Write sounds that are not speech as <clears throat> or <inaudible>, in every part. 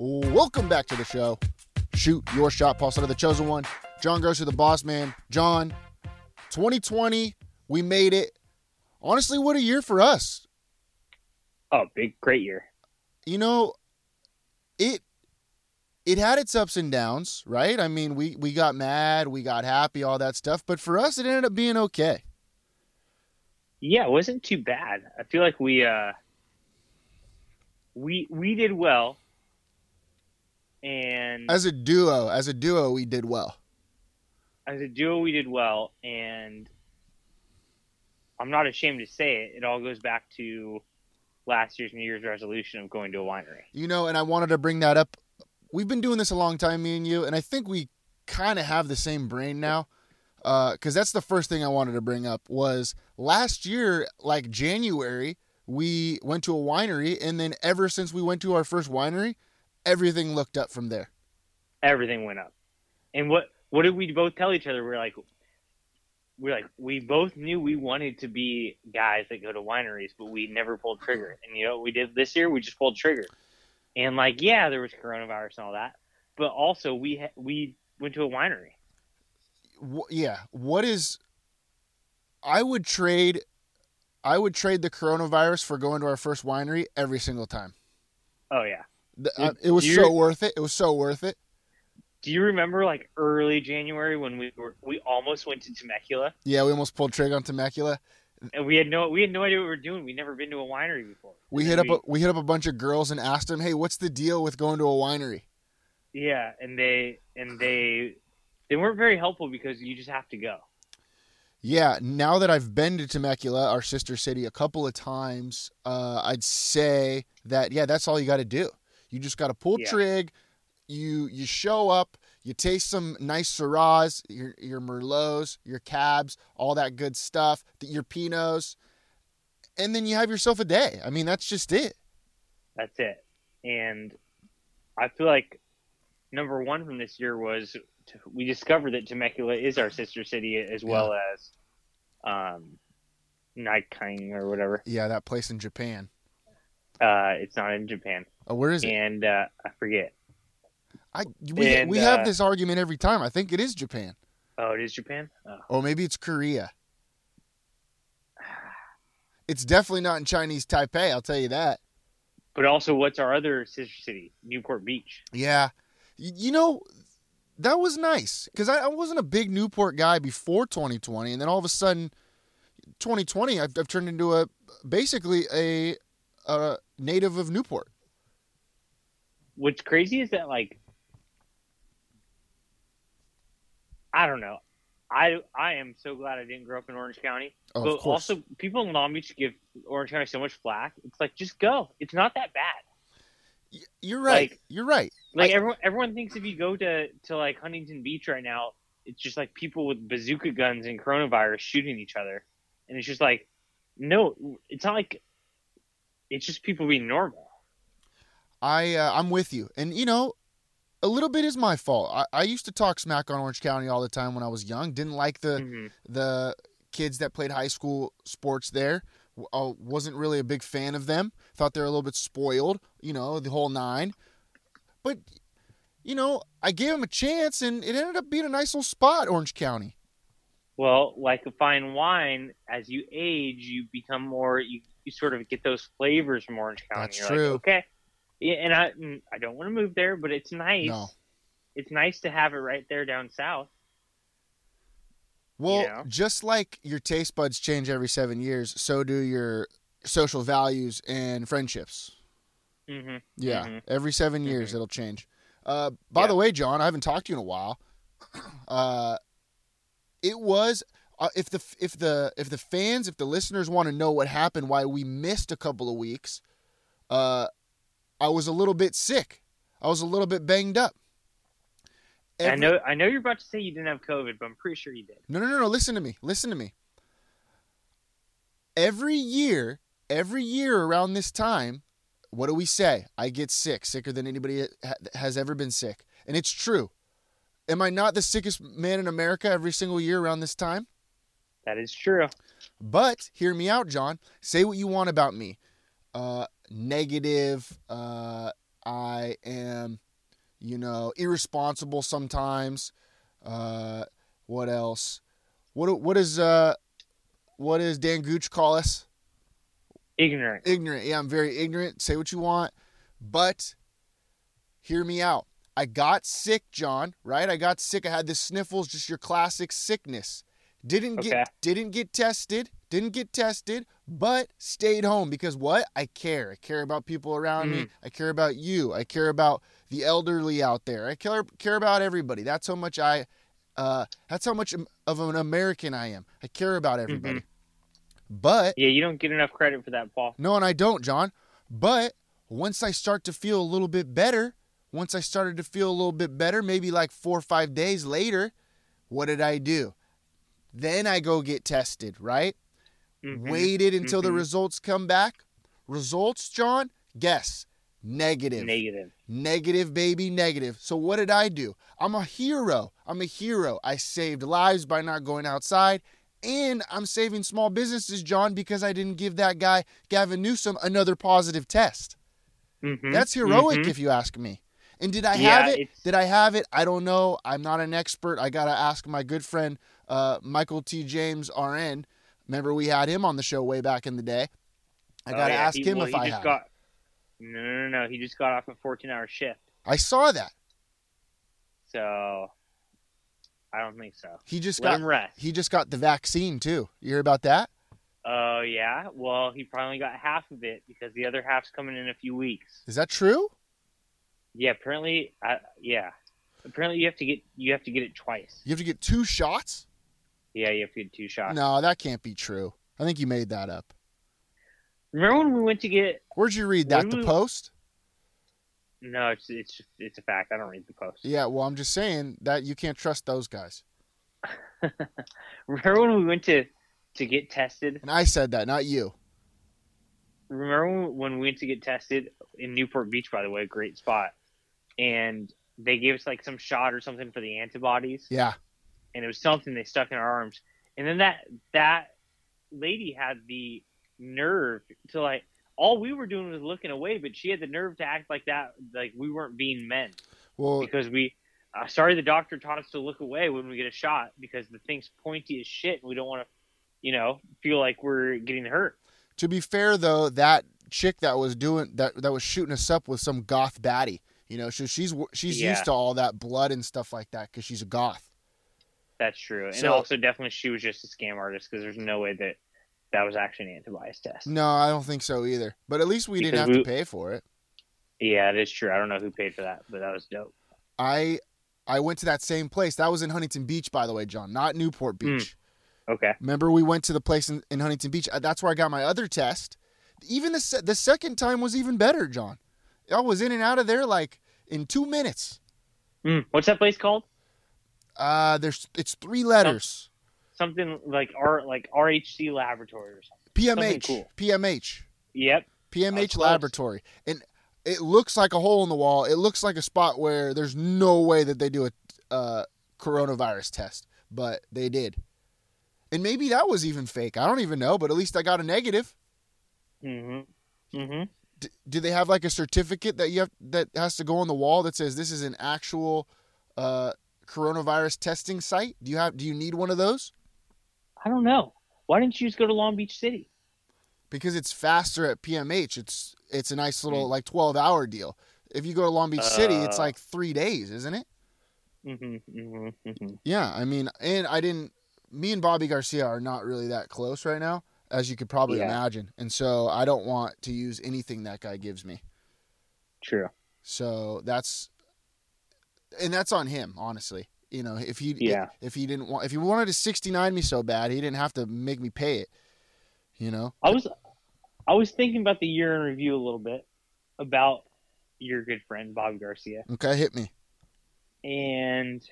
Welcome back to the show. Shoot Your Shot, Paul Sutter, the chosen one. John Grosser, the boss man. John, 2020, we made it. Honestly, what a year for us. Oh, big, great year. You know, it it had its ups and downs, right? I mean, we we got mad, we got happy, all that stuff, but for us it ended up being okay. Yeah, it wasn't too bad. I feel like we uh we we did well. And As a duo, as a duo we did well. as a duo we did well and I'm not ashamed to say it. It all goes back to last year's New Year's resolution of going to a winery. You know, and I wanted to bring that up. We've been doing this a long time, me and you, and I think we kind of have the same brain now. Uh, because that's the first thing I wanted to bring up was last year, like January, we went to a winery, and then ever since we went to our first winery, everything looked up from there. Everything went up. And what what did we both tell each other? We're like we're like we both knew we wanted to be guys that go to wineries, but we never pulled trigger. And you know what we did this year? We just pulled trigger. And like, yeah, there was coronavirus and all that, but also we ha- we went to a winery. Yeah, what is? I would trade, I would trade the coronavirus for going to our first winery every single time. Oh yeah. Dude, uh, it was so worth it. It was so worth it. Do you remember like early January when we were we almost went to Temecula Yeah, we almost pulled trigger on Temecula. and we had no we had no idea what we were doing. We'd never been to a winery before. We And hit then up a, we hit up a bunch of girls and asked them, "Hey, what's the deal with going to a winery?" Yeah, and they and they they weren't very helpful because you just have to go. Yeah, now that I've been to Temecula, our sister city, a couple of times, uh, I'd say that yeah, that's all you got to do. You just got to pull Yeah. trig. You you show up. You taste some nice Syrahs, your your Merlots, your Cabs, all that good stuff, your Pinots, and then you have yourself a day. I mean, that's just it. That's it. And I feel like number one from this year was we discovered that Temecula is our sister city as well as um, Naiking or whatever. Yeah, that place in Japan. Uh, it's not in Japan, Oh, where is it? and uh, I forget. I we And, we have uh, this argument every time. I think it is Japan, Oh, it is Japan. Oh. or maybe it's Korea. It's definitely not in Chinese Taipei. I'll tell you that. But also, what's our other sister city? Newport Beach. Yeah, you know that was nice because I, I wasn't a big Newport guy before 2020, and then all of a sudden, 2020, I've, I've turned into a basically a, a native of Newport. What's crazy is that like I don't know. I I am so glad I didn't grow up in Orange County. Oh, but also people in Long Beach give Orange County so much flack. It's like just go. It's not that bad. You're right. like- You're right. Like I- everyone everyone thinks if you go to to like Huntington Beach right now, it's just like people with bazooka guns and coronavirus shooting each other. And it's just like no, it's not like it's just people being normal. I uh, I'm with you, and you know, a little bit is my fault. I, I used to talk smack on Orange County all the time when I was young. Didn't like the Mhm. the kids that played high school sports there. I wasn't really a big fan of them. Thought they were a little bit spoiled, you know, the whole nine. But you know, I gave them a chance, and it ended up being a nice little spot, Orange County. Well, like a fine wine, as you age, you become more. You, you sort of get those flavors from Orange County. That's You're true. Like, okay, and I mm, I don't want to move there, but it's nice. No. It's nice to have it right there down south. Well, know? just like your taste buds change every seven years, so do your social values and friendships. hmm Yeah, Mhm. every 7 years it'll change. Uh, by the way, John, I haven't talked to you in a while. <clears throat> Uh, it was uh, if the if the if the fans, if the listeners want to know what happened, why we missed a couple of weeks, uh, I was a little bit sick. I was a little bit banged up. I know I know you're about to say you didn't have COVID, but I'm pretty sure you did. No, no, no, no. Listen to me. Listen to me. Every year, every year around this time, what do we say? I get sick, sicker than anybody has ever been sick. And it's true. Am I not the sickest man in America every single year around this time? That is true. But hear me out, John. Say what you want about me. Uh, negative. Uh, I am, you know, irresponsible sometimes. Uh, what else? What what is uh, what does Dan Gooch call us? Ignorant. Ignorant. Yeah, I'm very ignorant. Say what you want, but hear me out. I got sick, John. Right? I got sick. I had the sniffles. Just your classic sickness. Didn't Okay. get didn't get tested. Didn't get tested, but stayed home because what? I care. I care about people around me. Mm. I care about you. I care about the elderly out there. I care care about everybody. That's how much I. Uh, that's how much um, of an American I am. I care about mm-hmm. everybody. But Yeah, you don't get enough credit for that, Paul. no, and I don't, John. But once I start to feel a little bit better, once I started to feel a little bit better, maybe like four or five days later, what did I do? Then I go get tested, right? Mhm. Waited until the Mhm. results come back. Results, John? Guess. Negative. Negative. Negative, baby, negative. So what did I do? I'm a hero. I'm a hero. I saved lives by not going outside. And I'm saving small businesses, John, because I didn't give that guy, Gavin Newsom, another positive test. Mhm. That's heroic, Mhm. if you ask me. And did I Yeah, have it? it's- Did I have it? I don't know. I'm not an expert. I got to ask my good friend, uh, Michael T. James, RN. Remember, we had him on the show way back in the day. I Oh, got to yeah, ask he- him well, if he I just had got, No, no, no, no. He just got off a 14-hour shift, I saw that. so I don't think so. He just Let got he just got the vaccine too. You hear about that? Oh yeah. Well, he probably got half of it because the other half's coming in a few weeks. Is that true? Yeah. Apparently, uh, yeah. Apparently, you have to get you have to get it twice. You have to get two shots? Yeah, you have to get two shots. No, that can't be true. I think you made that up. Remember when we went to get? Where'd you read that? The we- Post? No, it's it's it's a fact. I don't read the post. Yeah, well, I'm just saying that you can't trust those guys. <laughs> Remember when we went to to get tested? And I said that, not you. Remember when we went to get tested in Newport Beach? By the way, great spot. And they gave us like some shot or something for the antibodies. Yeah. And it was something they stuck in our arms. And then that that lady had the nerve to like all we were doing was looking away, but she had the nerve to act like that like we weren't being men Well, because we. Uh, sorry, the doctor taught us to look away when we get a shot because the thing's pointy as shit, and we don't want to, you know, feel like we're getting hurt. to be fair though, that chick that was doing that that was shooting us up was some goth baddie. You know, so she's she's Yeah. used to all that blood and stuff like that because she's a goth. That's true, and So- also definitely she was just a scam artist because there's no way that that was actually an antibodies test. No, I don't think so either. But at least we didn't Because have to pay for it. Yeah, it is true. I don't know who paid for that, but that was dope. I I went to that same place. That was in Huntington Beach, by the way, John, not Newport Hmm. Beach. Okay. Remember, we went to the place in, in Huntington Beach. Uh, That's where I got my other test. Even the se- the second time was even better, John. I was in and out of there like in two minutes. Mm, what's that place called? Uh, there's it's three letters. something like R like RHC Laboratory or something. PMH. cool. PMH. Yep. PMH. Laboratory. And it looks like a hole in the wall. It looks like a spot where there's no way that they do a uh, coronavirus test, but they did. And maybe that was even fake. I don't even know, but at least I got a negative. Mm-hmm. Mm-hmm. D- do they have like a certificate that you have that has to go on the wall that says this is an actual uh, coronavirus testing site? Do you have do you need one of those? I don't know. Why didn't you just go to Long Beach City? because it's faster at PMH. It's it's a nice little like twelve hour deal. If you go to Long Beach City, it's Uh. like three days, isn't it? hmm hmm hmm Yeah, I mean, and I didn't. Me and Bobby Garcia are not really that close right now, as you could probably Yeah. imagine, and so I don't want to use anything that guy gives me. True. So that's, and that's on him, honestly. You know, if he Yeah. if he didn't want if he wanted to 69 me so bad, he didn't have to make me pay it. You know, I was I was thinking about the year in review a little bit about your good friend Bobby Garcia, okay, hit me. and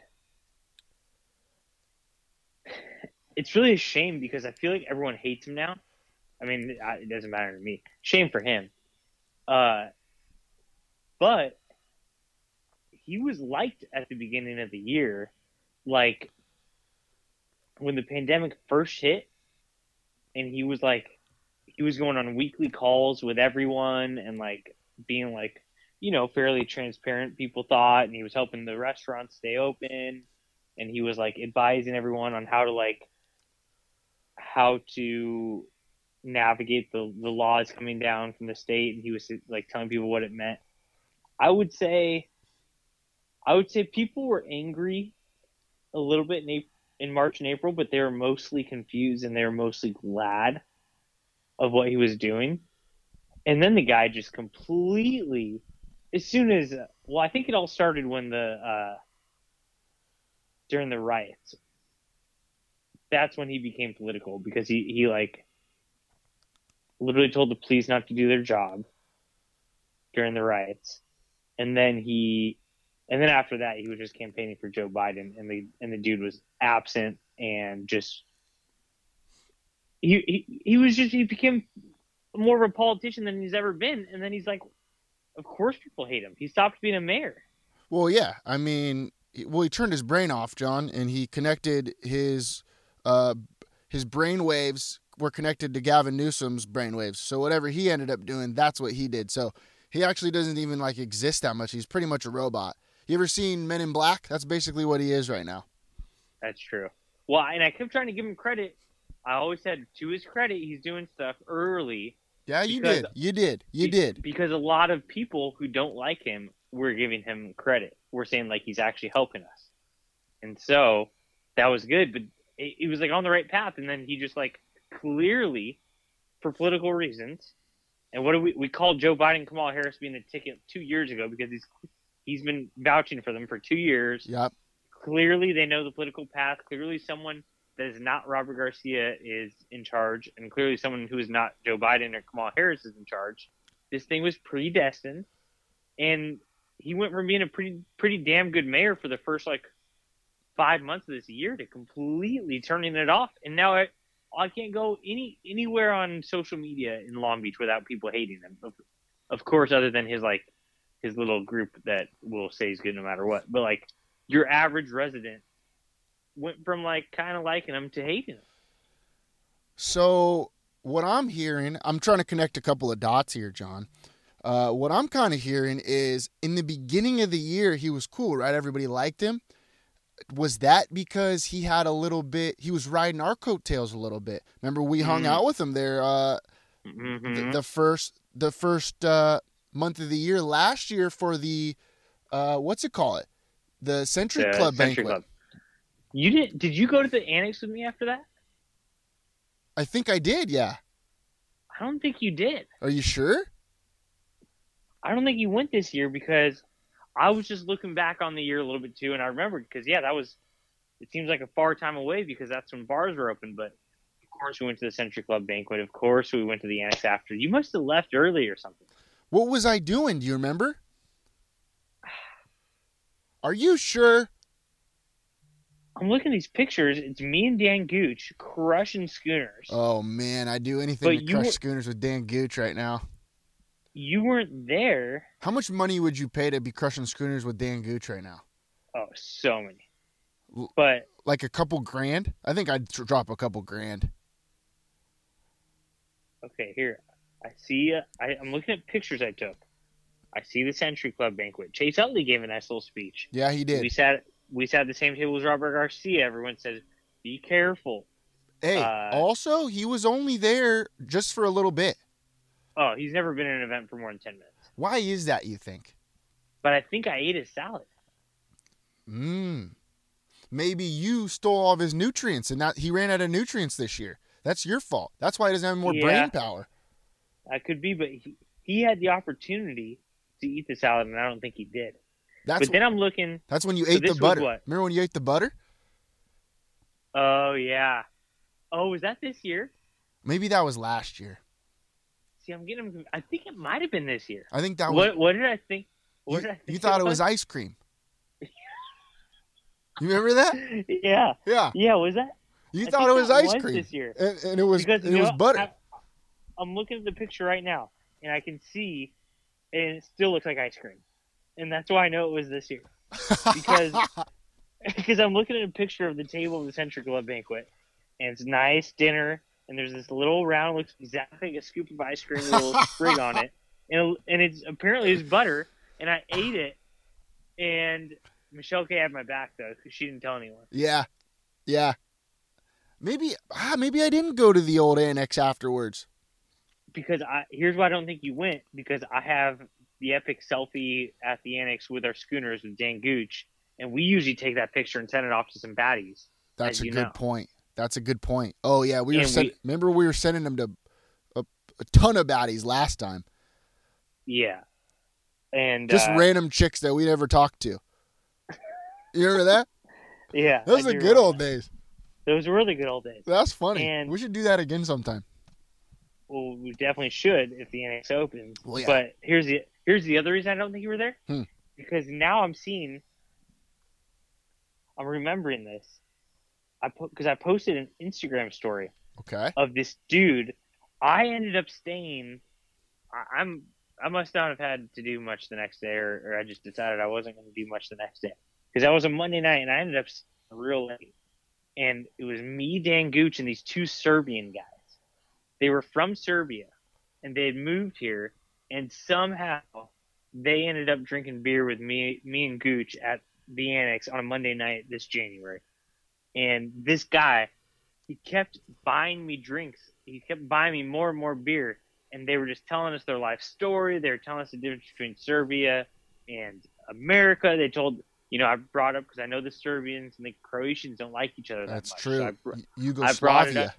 it's really a shame because I feel like everyone hates him now. I mean, it doesn't matter to me. Shame for him. Uh, but he was liked at the beginning of the year, like when the pandemic first hit, and he was like, he was going on weekly calls with everyone and like being like, you know, fairly transparent. People thought, and he was helping the restaurants stay open, and he was like advising everyone on how to like how to navigate the the laws coming down from the state, and he was like telling people what it meant. I would say, I would say people were angry a little bit in April, in March and April, but they were mostly confused and they were mostly glad of what he was doing. And then the guy just completely, as soon as, well, I think it all started when the, uh, during the riots. That's when he became political because he, he like literally told the police not to do their job during the riots. And then he, and then after that, he was just campaigning for Joe Biden, and the and the dude was absent and just he he, he was just he became more of a politician than he's ever been, and then he's like, of course people hate him. He stopped being a mayor. Well, yeah, I mean, well, he turned his brain off, John, and he connected his uh his brain waves were connected to Gavin Newsom's brain waves. So whatever he ended up doing, that's what he did. So he actually doesn't even like exist that much. He's pretty much a robot. You ever seen Men in Black? That's basically what he is right now. That's true. Well, and I kept trying to give him credit. I always said to his credit, he's doing stuff early. Yeah, you Because- did. You did. You did. because a lot of people who don't like him were giving him credit. We're saying like he's actually helping us, and so that was good. But it, it was like on the right path, and then he just like clearly, for political reasons. And what do we we called Joe Biden, Kamala Harris being a ticket two years ago because he's he's been vouching for them for two years Yep. clearly they know the political path. Clearly, someone that is not Robert Garcia is in charge, and clearly, someone who is not Joe Biden or Kamala Harris is in charge. This thing was predestined, and he went from being a pretty pretty damn good mayor for the first like five months of this year to completely turning it off. And now I, I can't go any anywhere on social media in Long Beach without people hating him. Of, of course, other than his like his little group that will say he's good no matter what. But like your average resident went from like kind of liking him to hating him. So what I'm hearing, I'm trying to connect a couple of dots here, John. Uh, what I'm kind of hearing is in the beginning of the year, he was cool, right? Everybody liked him. Was that because he had a little bit? He was riding our coattails a little bit. Remember, we hung Mhm. out with him there uh, Mm-hmm. the, the first the first uh, month of the year last year for the uh, what's it call it? The Century The Club Century banquet. Club. You did? Did you go to the annex with me after that? I think I did. Yeah. I don't think you did. Are you sure? I don't think you went this year because I was just looking back on the year a little bit too, and I remembered because yeah, that was. It seems like a far time away because that's when bars were open, but of course we went to the Century Club banquet. Of course we went to the annex after. You must have left early or something. What was I doing? Do you remember? Are you sure? I'm looking at these pictures. It's me and Dan Gooch crushing schooners. Oh man, I'd do anything But to crush were- schooners with Dan Gooch right now. you weren't there. How much money would you pay to be crushing schooners with Dan Gooch right now? Oh, so many. But Like a couple grand? I think I'd drop a couple grand. okay, here I see. I, I'm looking at pictures I took. I see the Century Club banquet. Chase Utley gave a nice little speech. Yeah, he did. We sat we sat at the same table as Robert Garcia. Everyone said, "Be careful." Hey, Uh, also he was only there just for a little bit. Oh, he's never been in an event for more than ten minutes. Why is that? You think? But I think I ate his salad. Hmm. Maybe you stole all of his nutrients, and that he ran out of nutrients this year. That's your fault. That's why he doesn't have more Yeah. brain power. That could be, but he, he had the opportunity to eat the salad, and I don't think he did. That's but then I'm looking. that's when you so ate the butter. Remember when you ate the butter? Oh yeah. Oh, was that this year? Maybe that was last year. See, I'm getting. I think it might have been this year. I think that was. What What did I think? What you, did I think you thought it was ice cream. You remember that? <laughs> yeah. Yeah. Yeah. Was that? You I thought it was ice was cream. this year. And, and it was because it was know, butter. I, I'm looking at the picture right now, and I can see, and it still looks like ice cream, and that's why I know it was this year. because- <laughs> <laughs> because I'm looking at a picture of the table of the Century Club banquet, and it's nice dinner, and there's this little round, looks exactly like a scoop of ice cream with a little sprig on it, <laughs> and and it's apparently it's butter, and I ate it, and Michelle K had my back though because she didn't tell anyone. yeah. Yeah. Maybe ah, maybe I didn't go to the old annex afterwards. Because I here's why I don't think you went because I have the epic selfie at the annex with our schooners with Dan Gooch, and we usually take that picture and send it off to some baddies. That's a good know. point. That's a good point. Oh yeah, we were And send, we- remember we were sending them to a, a ton of baddies last time. Yeah, and Just uh, random chicks that we never talked to. You remember that? <laughs> yeah, Those I are good old that. days. Those were really good old days. That's funny. And- we should do that again sometime. Well, we definitely should if the annex opens. Well, yeah. But here's the here's the other reason I don't think you were there. Hmm. Because now I'm seeing, I'm remembering this. I put because I posted an Instagram story Okay. of this dude. I ended up staying. I, I'm. I must not have had to do much the next day, or, or I just decided I wasn't going to do much the next day because that was a Monday night, and I ended up real late. And it was me, Dan Gooch, and these two Serbian guys. They were from Serbia, and they had moved here, and somehow they ended up drinking beer with me, me and Gooch at the annex on a Monday night this January. And this guy, he kept buying me drinks. He kept buying me more and more beer. And they were just telling us their life story. They were telling us the difference between Serbia and America. They told, you know, I brought up because I know the Serbians and the Croatians don't like each other that That's much. true. So I br- Y- I brought it Yugoslavia. up.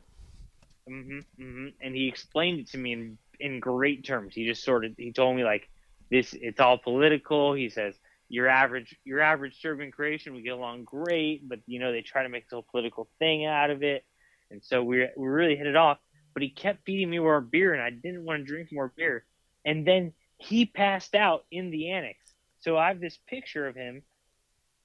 Hmm hmm And he explained it to me in in great terms. He just sort of he told me like this. It's all political. He says your average your average Serbian Croatian we get along great, but you know they try to make this whole political thing out of it, and so we we really hit it off. But he kept feeding me more beer, and I didn't want to drink more beer. And then he passed out in the annex. So I have this picture of him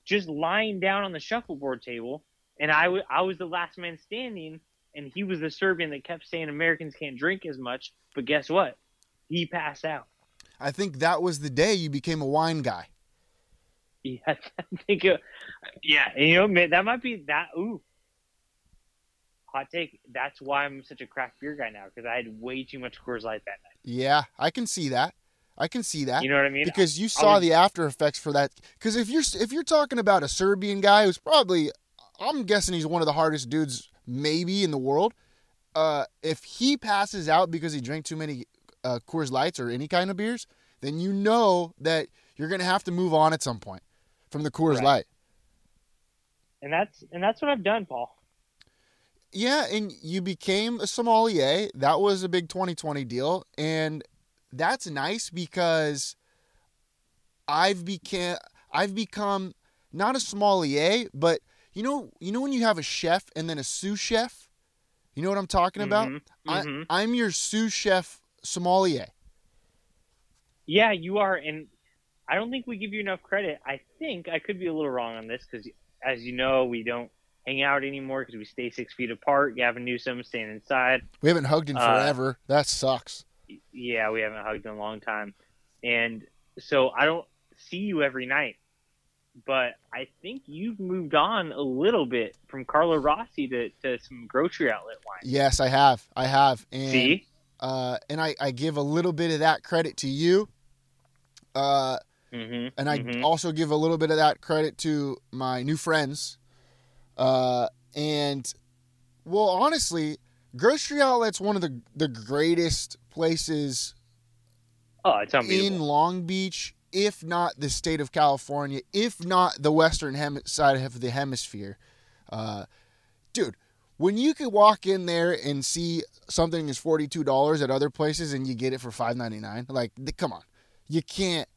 just lying down on the shuffleboard table, and I wa- I was the last man standing, and he was the Serbian that kept saying Americans can't drink as much. But guess what? He passed out. I think that was the day you became a wine guy. Yeah, <laughs> I think. It, yeah, and you know, that might be that. Ooh, hot take. That's why I'm such a craft beer guy now because I had way too much Coors Light that night. Yeah, I can see that. I can see that. You know what I mean? because you saw was- the after effects for that. Because if you're if you're talking about a Serbian guy who's probably, I'm guessing he's one of the hardest dudes maybe in the world. Uh, if he passes out because he drank too many uh, Coors Lights or any kind of beers, then you know that you're gonna have to move on at some point from the Coors Right. Light. and that's and that's what I've done, Paul. Yeah, and you became a sommelier. That was a big 2020 deal, and that's nice because I've became I've become not a sommelier, but you know you know when you have a chef and then a sous chef. You know what I'm talking about? Mhm, I, mhm. I'm your sous chef sommelier. Yeah, you are, and I don't think we give you enough credit. I think I could be a little wrong on this because, as you know, we don't hang out anymore because we stay six feet apart. Gavin Newsom staying inside. We haven't hugged in Uh, forever. that sucks. Yeah, we haven't hugged in a long time, and so I don't see you every night. But I think you've moved on a little bit from Carlo Rossi to, to some grocery outlet wine. Yes, I have. I have. And See, uh, and I, I give a little bit of that credit to you. Uh, hmm and I also give a little bit of that credit to my new friends. Uh, and Well, honestly, grocery outlet's one of the the greatest places Oh, it's in. Long Beach, if not the state of California, if not the western hem- side of the hemisphere. Uh, dude, when you could walk in there and see something is forty two dollars at other places and you get it for five ninety nine, like come on, you can't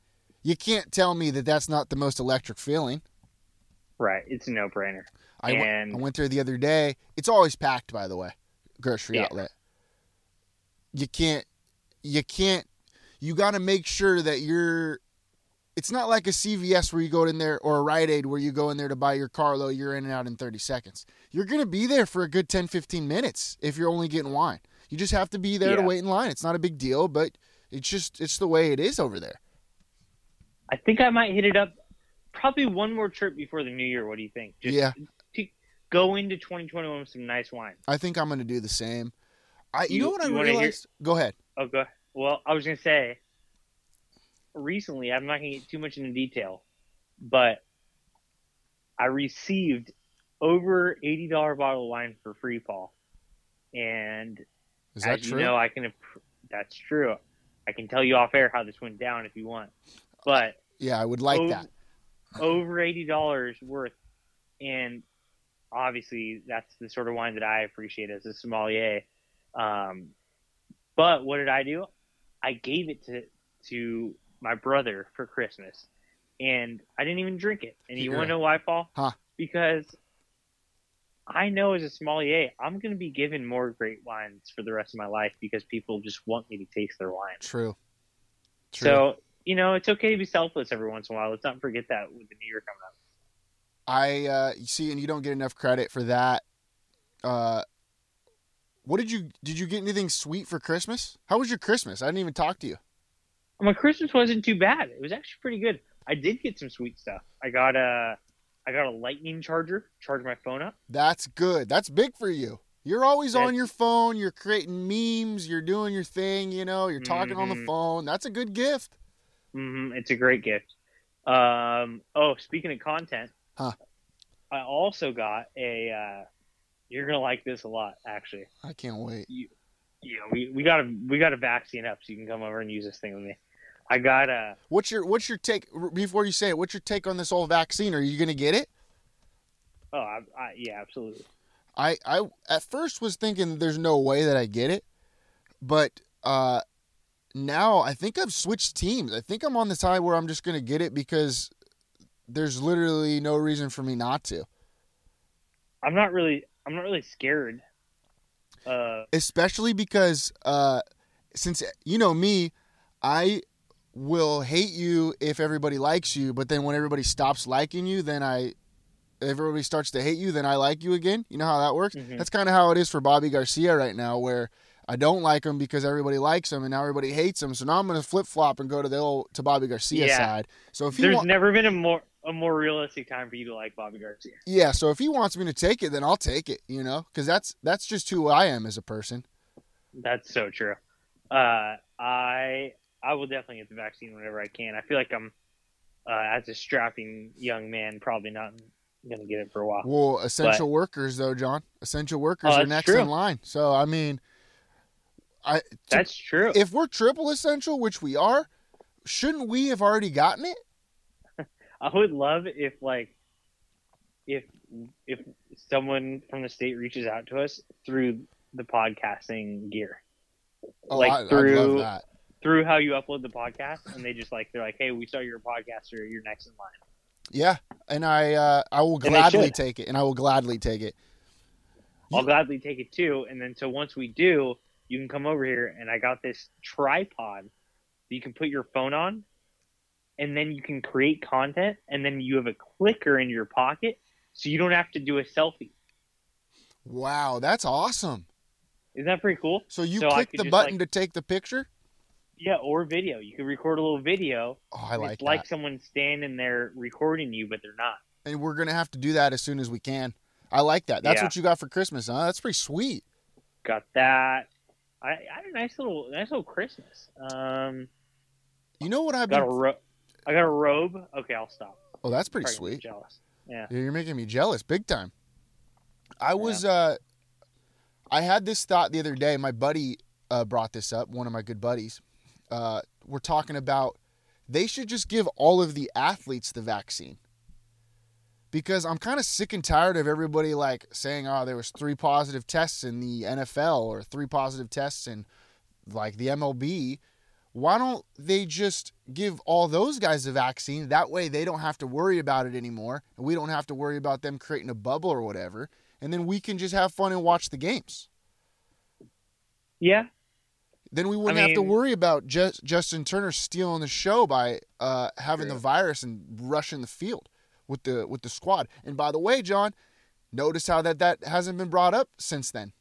you can't tell me that that's not the most electric feeling. right. It's a no brainer. I went- And- I went there the other day. It's always packed, by the way. Grocery Yeah. outlet. You can't. You can't. You got to make sure that you're. It's not like a CVS where you go in there or a Rite Aid where you go in there to buy your Carlo. You're in and out in 30 seconds. You're gonna be there for a good 10, 15 minutes if you're only getting wine. You just have to be there to wait in line. It's not a big deal, but it's just it's the way it is over there. I think I might hit it up probably one more trip before the new year. What do you think? Just Yeah. To go into 2021 with some nice wine. I think I'm gonna do the same. I you, You- know what I wanna hear- Go ahead. Oh, go. Well, I was gonna say. Recently, I'm not gonna get too much into detail, but I received over eighty dollar bottle of wine for free, Paul. And Is that as true? you know, I can. That's true. I can tell you off air how this went down if you want, but yeah, I would like over, that. over eighty dollars worth, and obviously that's the sort of wine that I appreciate as a sommelier. Um, but what did I do? I gave it to to my brother for Christmas, and I didn't even drink it. And you Yeah. want to know why, Paul? Huh. Because I know as a sommelier, I'm going to be given more great wines for the rest of my life because people just want me to taste their wine. True. True. So you know, it's okay to be selfless every once in a while. Let's not forget that with the new year coming up. I uh, see, and you don't get enough credit for that. Uh, what did you did you get anything sweet for Christmas? How was your Christmas? I didn't even talk to you. My Christmas wasn't too bad. It was actually pretty good. I did get some sweet stuff. I got a, I got a lightning charger, charge my phone up. That's good. That's big for you. You're always on your phone. You're creating memes. You're doing your thing. You know. You're talking on the Mhm. phone. That's a good gift. hmm It's a great gift. Um, oh, speaking of content, Huh. I also got a. Uh, you're gonna like this a lot, actually. I can't wait. Yeah, we, we got to we got a vaccine up so you can come over and use this thing with me. I got a. What's your What's your take before you say it? What's your take on this whole vaccine? Are you gonna get it? Oh, I, I, yeah, absolutely. I, I at first was thinking there's no way that I get it, but uh, now I think I've switched teams. I think I'm on the side where I'm just gonna get it because there's literally no reason for me not to. I'm not really I'm not really scared. Uh, Especially because uh, since you know me, I will hate you if everybody likes you, but then when everybody stops liking you, then I everybody starts to hate you, then I like you again. You know how that works? Mhm. That's kind of how it is for Bobby Garcia right now, where I don't like him because everybody likes him and now everybody hates him. So now I'm going to flip flop and go to the old, to Bobby Garcia Yeah. side. So if there's wa- never been a more a more realistic time for you to like Bobby Garcia. yeah, so if he wants me to take it, then I'll take it. You know, because that's that's just who I am as a person. That's so true. Uh, I I will definitely get the vaccine whenever I can. I feel like I'm uh, as a strapping young man, probably not going to get it for a while. Well, essential workers though, John. Essential workers Oh, are next true. in line. So I mean, I to- That's true. if we're triple essential, which we are, shouldn't we have already gotten it? <laughs> I would love if like if if someone from the state reaches out to us through the podcasting gear. Oh, Like I, through- love that. Through how you upload the podcast and they just like they're like, Hey, we saw your podcast, or podcaster, you're next in line. Yeah, and I uh, I will gladly take it, and I will gladly take it. I'll gladly take it too. And then so once we do, you can come over here and I got this tripod that you can put your phone on and then you can create content and then you have a clicker in your pocket so you don't have to do a selfie. Wow, that's awesome. Isn't that pretty cool? So you So click the button like- to take the picture. Yeah, or video. You can record a little video. Oh, I like it's that. like someone standing there recording you, but they're not. and we're gonna have to do that as soon as we can. I like that. That's Yeah. what you got for Christmas, huh? That's pretty sweet. Got that. I, I had a nice little nice little Christmas. Um, You know what I've got been? a ro- I got a robe. Okay, I'll stop. oh, that's pretty Probably sweet. Jealous. Yeah. Yeah, You're making me jealous, big time. I was uh, I had this thought the other day. My buddy uh, brought this up. One of my good buddies. Uh, we're talking about they should just give all of the athletes the vaccine because I'm kind of sick and tired of everybody like saying, "Oh, there was three positive tests in the NFL or three positive tests in like the MLB." Why don't they just give all those guys the vaccine? That way they don't have to worry about it anymore, and we don't have to worry about them creating a bubble or whatever, and then we can just have fun and watch the games. Yeah, Then we wouldn't I have to worry about just Justin Turner stealing the show by uh, having the virus and rushing the field with the with the squad. And by the way, John, notice how that that hasn't been brought up since then.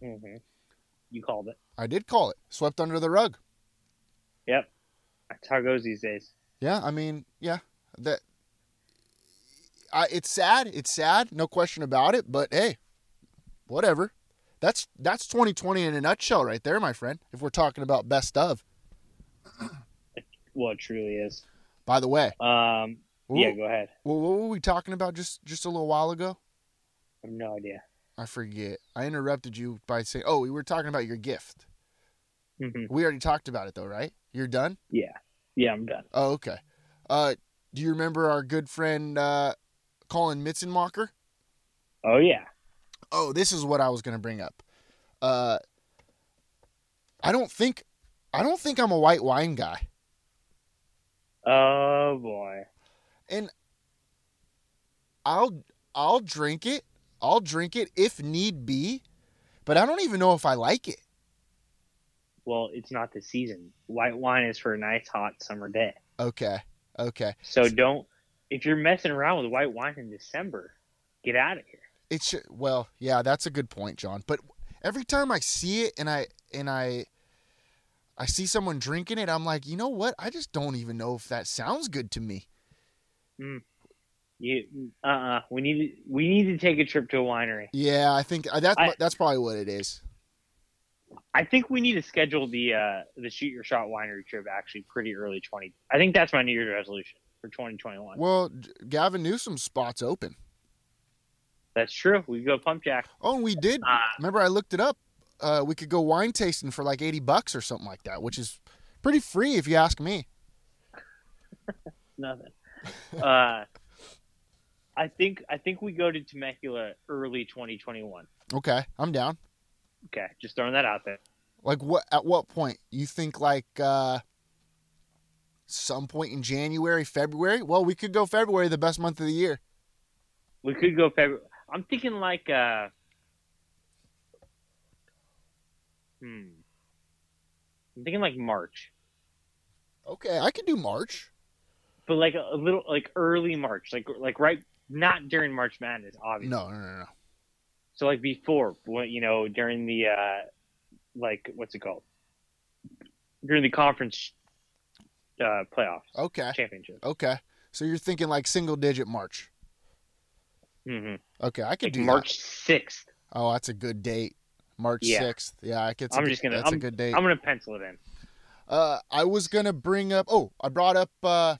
hmm you called it. I did call it swept under the rug. Yep, that's how it goes these days. Yeah, I mean, yeah, that. I, it's sad. It's sad, no question about it. But hey, whatever. That's that's 2020 in a nutshell, right there, my friend. If we're talking about best of. Well, it truly is. By the way, Um, Ooh. yeah, go ahead. well, what were we talking about just just a little while ago? I have no idea. I forget. I interrupted you by saying, "Oh, we were talking about your gift." hmm We already talked about it, though, right? You're done. Yeah, yeah, I'm done. Oh, okay. Uh, do you remember our good friend uh, Colin Mitzenmacher? Oh yeah. Oh, this is what I was going to bring up. Uh, I don't think, I don't think I'm a white wine guy, Oh boy. and I'll I'll drink it. I'll drink it if need be, but I don't even know if I like it. Well, it's not the season. White wine is for a nice hot summer day. Okay, okay. So don't. If you're messing around with white wine in December, get out of here. It's well, yeah, that's a good point, John. But every time I see it and I and I I see someone drinking it, I'm like, you know what? I just don't even know if that sounds good to me. You, uh, uh we need to, we need to take a trip to a winery. Yeah, I think uh, that's I- that's probably what it is. I think we need to schedule the uh the shoot your shot winery trip actually pretty early twenty. I think that's my New Year's resolution for twenty twenty one. Well, G- Gavin Newsom's spot's open. That's true. We could go pump jack. Oh, and we did. Uh, Remember, I looked it up. Uh, we could go wine tasting for like eighty bucks or something like that, which is pretty free if you ask me. <laughs> Nothing. uh, I think I think we go to Temecula early twenty twenty one. Okay, I'm down. Okay, just throwing that out there. Like what? At what point you think like uh, some point in January, February? Well, we could go February, the best month of the year. We could go February. I'm thinking like uh hmm. I'm thinking like March. Okay, I could do March. But like a, a little like early March. Like like right not during March Madness, obviously. No, no, no, no. So like before you know, during the uh like what's it called? During the conference uh playoffs. Okay, Championship. okay. So you're thinking like single digit March. Hmm Okay, I could Like do. March sixth. Oh, that's a good date. March Yeah. sixth. Yeah, I could. I'm just gonna That's I'm, a good date. I'm gonna pencil it in. Uh, I was gonna bring up. Oh, I brought up uh,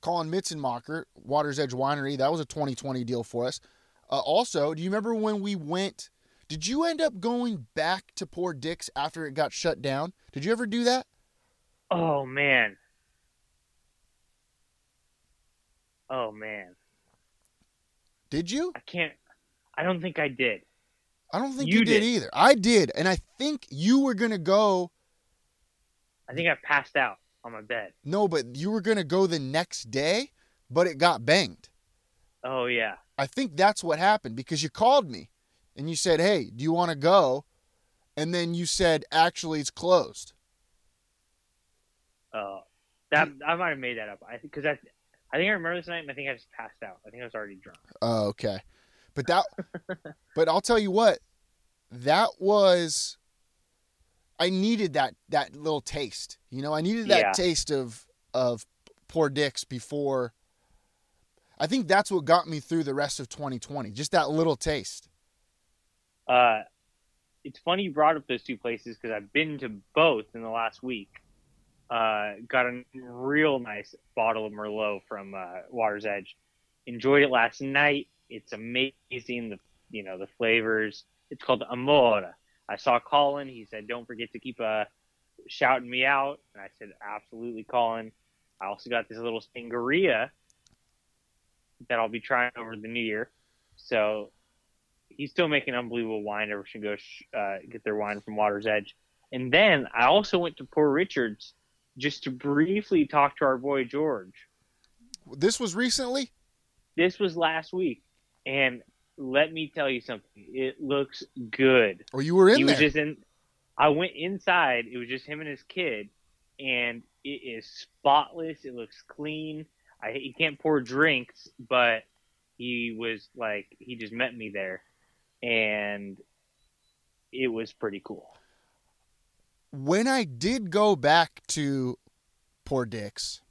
Colin Mitzenmacher, Water's Edge Winery. That was a 2020 deal for us. Uh, also, do you remember when we went? Did you end up going back to Poor Dick's after it got shut down? Did you ever do that? Oh man. Oh man. Did you? I can't I don't think I did. I don't think you, You did did. either. I did, and I think you were gonna go. I think I passed out on my bed. No, but you were gonna go the next day, but it got banged. Oh yeah. I think that's what happened because you called me and you said, "Hey, do you want to go?" And then you said, "Actually, it's closed." Uh that I might have made that up. I think cuz I I think I remember this night and I think I just passed out. I think I was already drunk. Oh, okay. But that <laughs> but I'll tell you what. That was I needed that that little taste. You know, I needed that Yeah. taste of of poor dicks before I think that's what got me through the rest of 2020. Just that little taste. Uh it's funny you brought up those two places cuz I've been to both in the last week. Uh got a real nice bottle of Merlot from uh, Water's Edge. Enjoyed it last night. It's amazing. The you know the flavors. It's called Amore. I saw Colin. He said, "Don't forget to keep uh, shouting me out," and I said, "Absolutely, Colin." I also got this little sangria that I'll be trying over the new year. So he's still making unbelievable wine. Everyone should go sh- uh, get their wine from Water's Edge. And then I also went to Poor Richard's just to briefly talk to our boy George. This was recently. This was last week, and let me tell you something. It looks good. Or you were in he there. was just in. I went inside. It was just him and his kid, and it is spotless. It looks clean. I he can't pour drinks, but he was like he just met me there, and it was pretty cool. When I did go back to Poor Dick's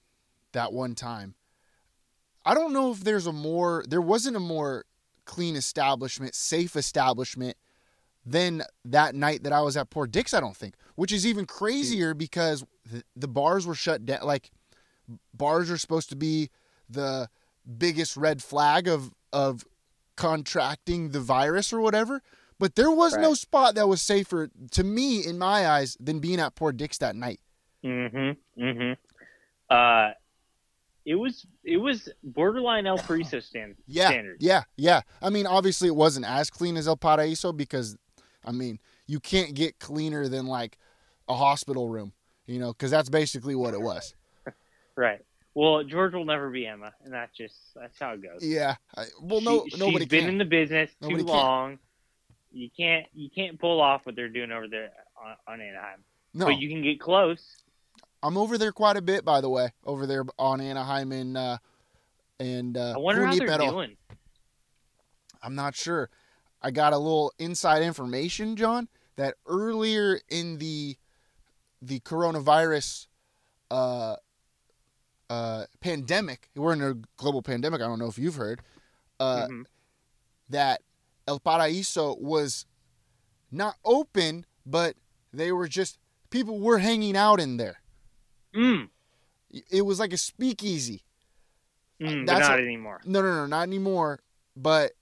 that one time, I don't know if there's a more there wasn't a more clean establishment, safe establishment than that night that I was at Poor Dick's, I don't think. Which is even crazier because the, bars were shut down like bars are supposed to be the biggest red flag of of contracting the virus or whatever. But there was no spot that was safer to me in my eyes than being at Poor Dick's that night. Mm-hmm. Mm-hmm. Uh, it was it was borderline El Paraiso <sighs> stand, Yeah, standards. yeah, yeah. I mean, obviously it wasn't as clean as El Paraíso because, I mean, you can't get cleaner than like a hospital room, you know, because that's basically what it was. <laughs> Right. Well, George will never be Emma, and that's just that's how it goes. Yeah. I, well, no, She- nobody she's been can. in the business too can. long. You can't you can't pull off what they're doing over there on, on Anaheim, no, but you can get close. I'm over there quite a bit, by the way, over there on Anaheim and uh, and uh, I wonder how they're doing. I'm not sure. I got a little inside information, John, that earlier in the the coronavirus uh, uh, pandemic, we're in a global pandemic. I don't know if you've heard uh, Mhm. that El Paraíso was not open, but they were just people were hanging out in there. Mm, It was like a speakeasy. mm, That's not a- anymore. No, no, no, not anymore. But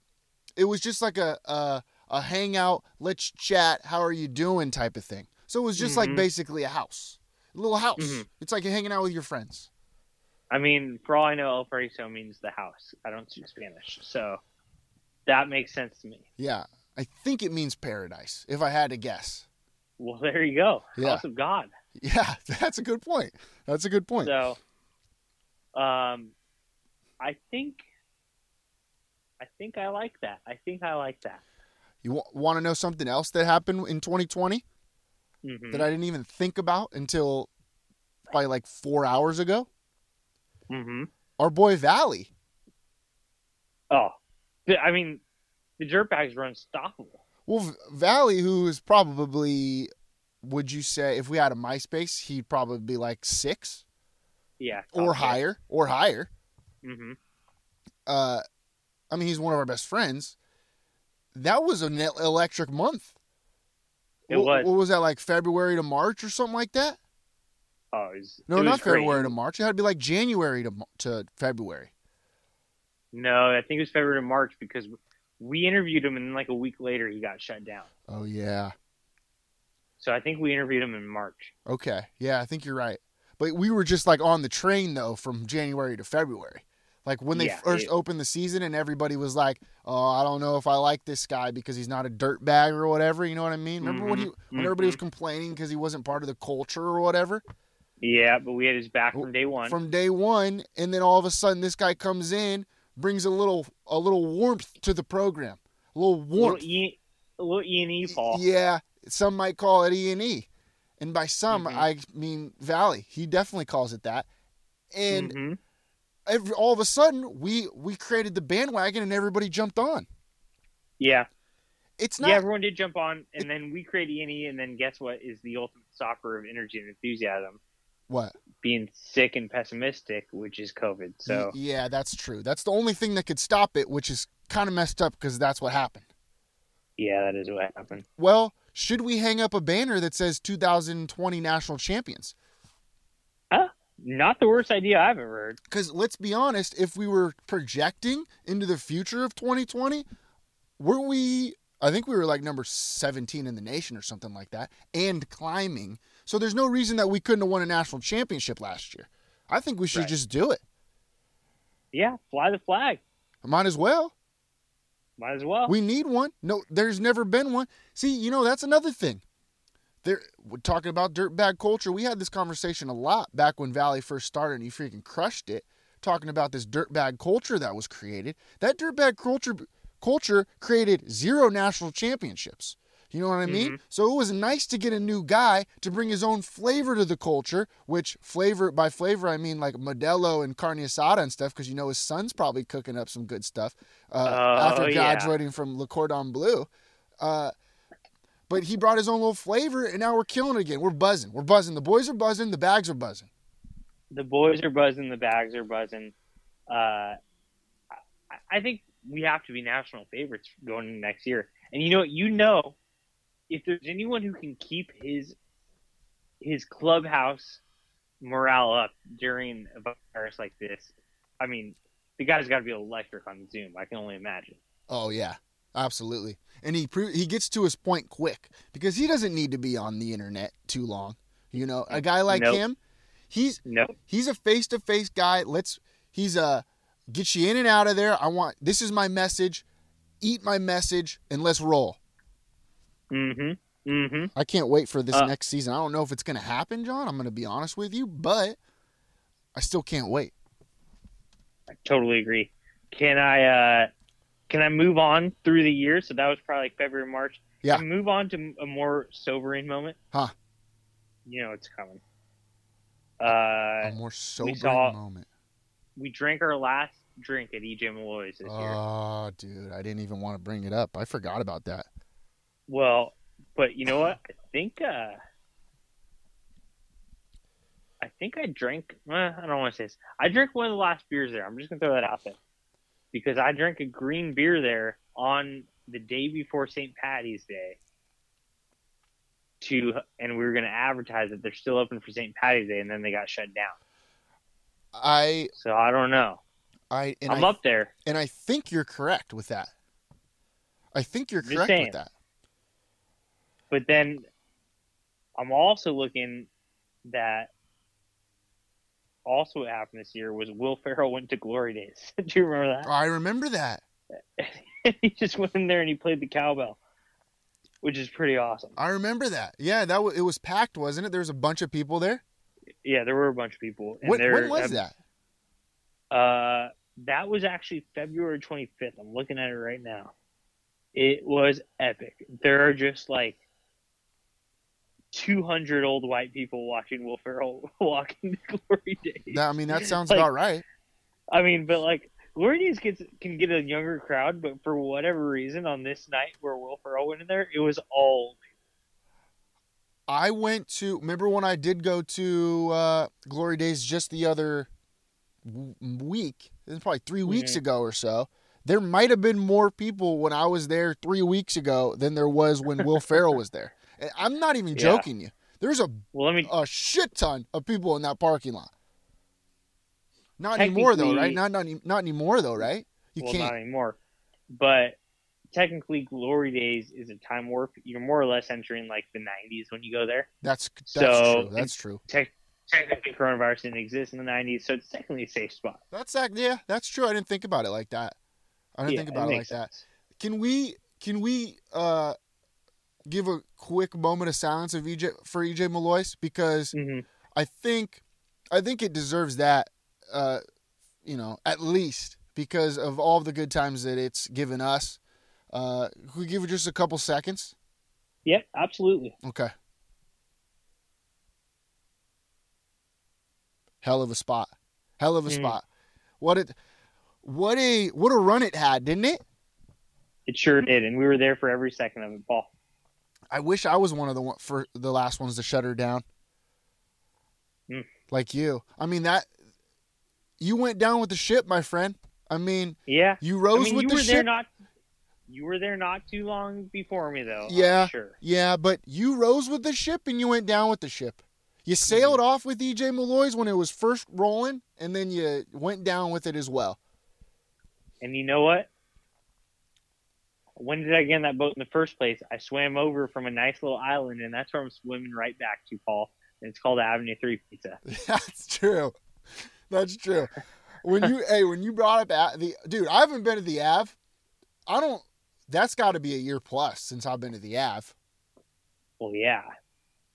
it was just like a a, a hangout, let's chat, how are you doing type of thing. So it was just like Mhm. basically a house, a little house. Mhm. It's like hanging out with your friends. I mean, for all I know, El Paraiso means the house. I don't speak Spanish, so that makes sense to me. Yeah, I think it means paradise, if I had to guess. Well, there you go. Yeah. House of God. Yeah, <laughs> that's a good point. That's a good point. So, um, I think, I think I like that. I think I like that. You w- want to know something else that happened in 2020 hmm that I didn't even think about until probably like four hours ago? Mm-hmm. Our boy Valley. Oh, I mean, the dirtbags were unstoppable. Well, Valley, who is probably, would you say, if we had a MySpace, he'd probably be like six Yeah, or higher, or higher. Mm-hmm. Uh, I mean, he's one of our best friends. That was an electric month. It Wh- was. What was that like February to March or something like that? Oh, it was, No, not. February to March. It had to be like January to to February. No, I think it was February to March because we interviewed him, and then like a week later, he got shut down. Oh yeah. So I think we interviewed him in March. Okay. Yeah, I think you're right. But we were just like on the train though from January to February. Like when they Yeah, first it- opened the season and everybody was like, "Oh, I don't know if I like this guy because he's not a dirt bag or whatever." You know what I mean? Remember when he when everybody was mhm. complaining because he wasn't part of the culture or whatever Yeah, but we had his back from day one. from day one, and then all of a sudden this guy comes in, brings a little a little warmth to the program, a little a little warmth. E, a little E and E Paul. Yeah, some might call it E and E, and by some Mhm. I mean Valley. He definitely calls it that. And Mhm. every, all of a sudden, we we created the bandwagon, and everybody jumped on. yeah, It's not. yeah. Everyone did jump on, and then we create E and E, and then guess what is the ultimate stopper of energy and enthusiasm? what? Being sick and pessimistic, which is COVID. So yeah, that's true. That's the only thing that could stop it, which is kind of messed up because that's what happened. yeah, that is what happened. Well, should we hang up a banner that says 2020 national champions? Not the worst idea I've ever heard. Because let's be honest, if we were projecting into the future of 2020, weren't we? I think we were like number 17 in the nation or something like that, and climbing. So there's no reason that we couldn't have won a national championship last year. I think we should Right. just do it. Yeah, fly the flag. Might as well. Might as well. We need one. No, there's never been one. See, you know, that's another thing. There, we're talking about dirtbag culture. We had this conversation a lot back when Valley first started and you freaking crushed it, talking about this dirtbag culture that was created. That dirtbag culture culture created zero national championships. You know what I mean? So it was nice to get a new guy to bring his own flavor to the culture, which flavor by flavor I mean like Modelo and carne asada and stuff, because you know his son's probably cooking up some good stuff uh, Oh, after yeah. graduating from Le Cordon Bleu. Uh, but he brought his own little flavor, and now we're killing it again. We're buzzing. We're buzzing. The boys are buzzing. The bags are buzzing. the boys are buzzing, the bags are buzzing. Uh, I, I think we have to be national favorites going into next year. And you know, what? you know, if there's anyone who can keep his his clubhouse morale up during a virus like this, I mean, the guy's got to be electric on Zoom. I can only imagine. Oh yeah, absolutely. And he pro- he gets to his point quick because he doesn't need to be on the internet too long. You know, a guy like Nope. him, he's No, he's a face to face guy. Let's he's a get you in and out of there. I want this is my message. Eat my message and let's roll. Mm-hmm, mm-hmm. I can't wait for this Uh, next season. I don't know if it's going to happen, John. I'm going to be honest with you, but I still can't wait. I totally agree. Can I uh can I move on through the year? So that was probably like February, March. Yeah. Move on to a more sobering moment. Huh. You know it's coming. Uh, A more sobering saw- moment. we drank our last drink at EJ Malloy's this year. Oh, dude, I didn't even want to bring it up. I forgot about that. Well, but you know what? I think uh I think I drank. eh, I don't want to say this. I drank one of the last beers there. I'm just gonna throw that out there because I drank a green beer there on the day before St. Patty's Day. To and we were gonna advertise that they're still open for St. Patty's Day, and then they got shut down. I So I don't know. I and I'm I, up there. and I think you're correct with that. I think you're Just correct saying. with that. But then I'm also looking that also what happened this year was Will Ferrell went to Glory Days. <laughs> Do you remember that? I remember that. that? <laughs> he just went in there and he played the cowbell, which is pretty awesome. I remember that. Yeah, that w- it was packed, wasn't it? There was a bunch of people there. Yeah, there were a bunch of people. And When, there- when was um, that? Uh, that was actually February 25th. I'm looking at it right now. It was epic. There are just like 200 old white people watching Will Ferrell <laughs> walk into Glory Days. That- I mean, that sounds Like- about right. I mean, but like Glory Days gets can get a younger crowd, but for whatever reason, on this night where Will Ferrell went in there, it was all I went to remember when I did go to uh, Glory Days just the other week. It was probably 3 weeks Mhm. ago or so. There might have been more people when I was there three weeks ago than there was when Will Ferrell was there. I'm not even Yeah. joking you. There's a well. Let me a shit ton of people in that parking lot. Not anymore though, right? Not not not anymore though, right? You well, can't. not anymore. But technically, Glory Days is a time warp. You're more or less entering like the 90s when you go there. That's that's So- true. That's true. Tech technically, coronavirus didn't exist in the 90s, so it's technically a safe spot. That's that. Yeah, that's true. I didn't think about it like that. I didn't Yeah, think about it like makes that. Can we can we uh give a quick moment of silence of EJ for EJ Malloy's because Mhm. I think I think it deserves that uh you know at least because of all the good times that it's given us. Uh, can we give it just a couple seconds? Yep, absolutely. Okay. Hell of a spot. Hell of a Mm. spot. What it what a what a run it had, didn't it? It sure did, and we were there for every second of it, Paul. I wish I was one of the one, for the last ones to shut her down. Mm. Like you. I mean that you went down with the ship, my friend. I mean, Yeah, you I rose mean, with you the were ship. there not. You were there not too long before me, though. Yeah. sure. Yeah, but you rose with the ship and you went down with the ship. You sailed off with EJ Malloy's when it was first rolling, and then you went down with it as well. And you know what? When did I get on that boat in the first place? I swam over from a nice little island, and that's where I'm swimming right back to, Paul. And it's called Avenue Three Pizza. <laughs> That's true. That's true. When you hey, when you brought up the dude, I haven't been to the Av. I don't. That's got to be a year plus since I've been to the Av. Well, yeah.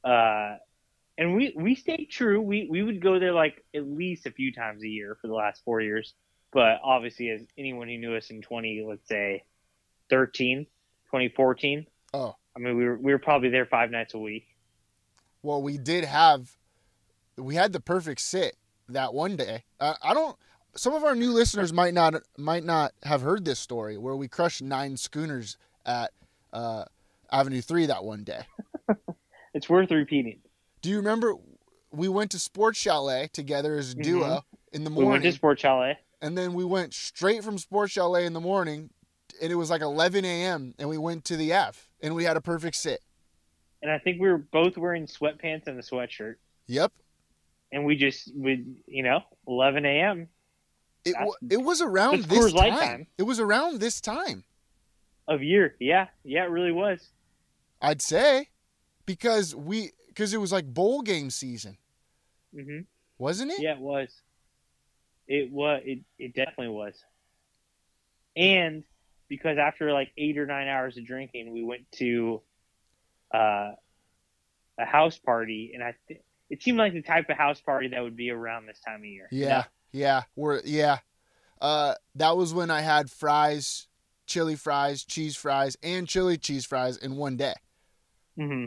Uh, and we we stayed true. We we would go there like at least a few times a year for the last four years. But obviously, as anyone who knew us in twenty, let's say, 13, 2014, Oh, I mean, we were we were probably there five nights a week. well, we did have, we had the perfect sit that one day. Uh, I don't. Some of our new listeners might not might not have heard this story where we crushed nine schooners at uh, Avenue Three that one day. <laughs> It's worth repeating. Do you remember? We went to Sports Chalet together as a duo in the Mm-hmm. We went morning. to Sport Chalet. And then we went straight from Sports Chalet in the morning, and it was like 11 a.m. And we went to the F, and we had a perfect sit. and I think we were both wearing sweatpants and a sweatshirt, Yep, and we just would, you know, 11 a.m. it wa it was around this time. time. It was around this time, of year. Yeah, yeah, it really was. I'd say, because we because it was like bowl game season, Mm-hmm. wasn't it? Yeah, it was. It was. It, it definitely was. And because after like eight or nine hours of drinking, we went to uh, a house party, and I th- it seemed like the type of house party that would be around this time of year. Yeah, yeah, we're yeah. Uh, that was when I had fries, chili fries, cheese fries, and chili cheese fries in one day. hmm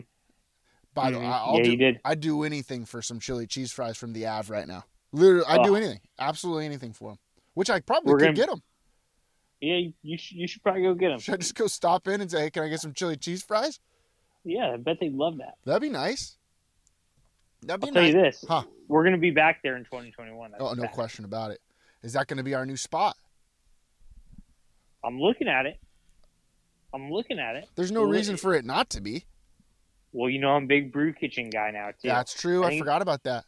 By the Mhm. way, I'll Yeah, do, you did. I'd do anything for some chili cheese fries from the Av right now. Literally, I'd do Oh. anything, absolutely anything for them. Which I probably We're could gonna- get them. Yeah, you- you should, you should probably go get them. Should I just go stop in and say, "Hey, can I get some chili cheese fries?" Yeah, I bet they'd love that. That'd be nice. That'd be I'll tell you this: Huh. we're going to be back there in 2021. That's Oh, no fact. question about it. Is that going to be our new spot? I'm looking at it. I'm looking at it. There's no reason for it not to be. Well, you know, I'm a big brew kitchen guy now too. That's true. I I forgot about that.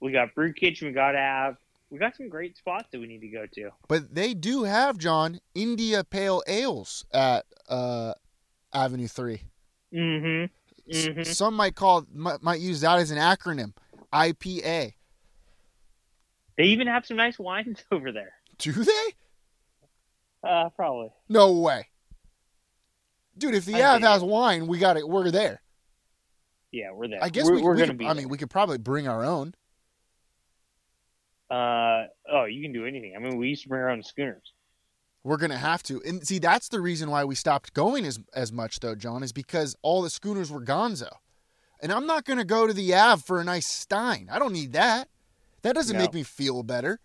We got brew kitchen. We got to have. We got some great spots that we need to go to. But they do have John India Pale Ales at uh, Avenue Three. Mm-hmm. S- Mhm. Some might call might, might use that as an acronym. IPA. They even have some nice wines <laughs> over there. Do they? Uh, probably. No way. Dude, if the I Av think- has wine, we got it. We're there. Yeah, we're there. I guess we're, we, we're we going to could, be. I mean, we could probably bring our own. Uh, oh, you can do anything. I mean, we used to bring our own schooners. We're gonna have to. And see, that's the reason why we stopped going as as much though, John, is because all the schooners were gonzo. And I'm not gonna go to the Av for a nice Stein. I don't need that. That doesn't No. make me feel better,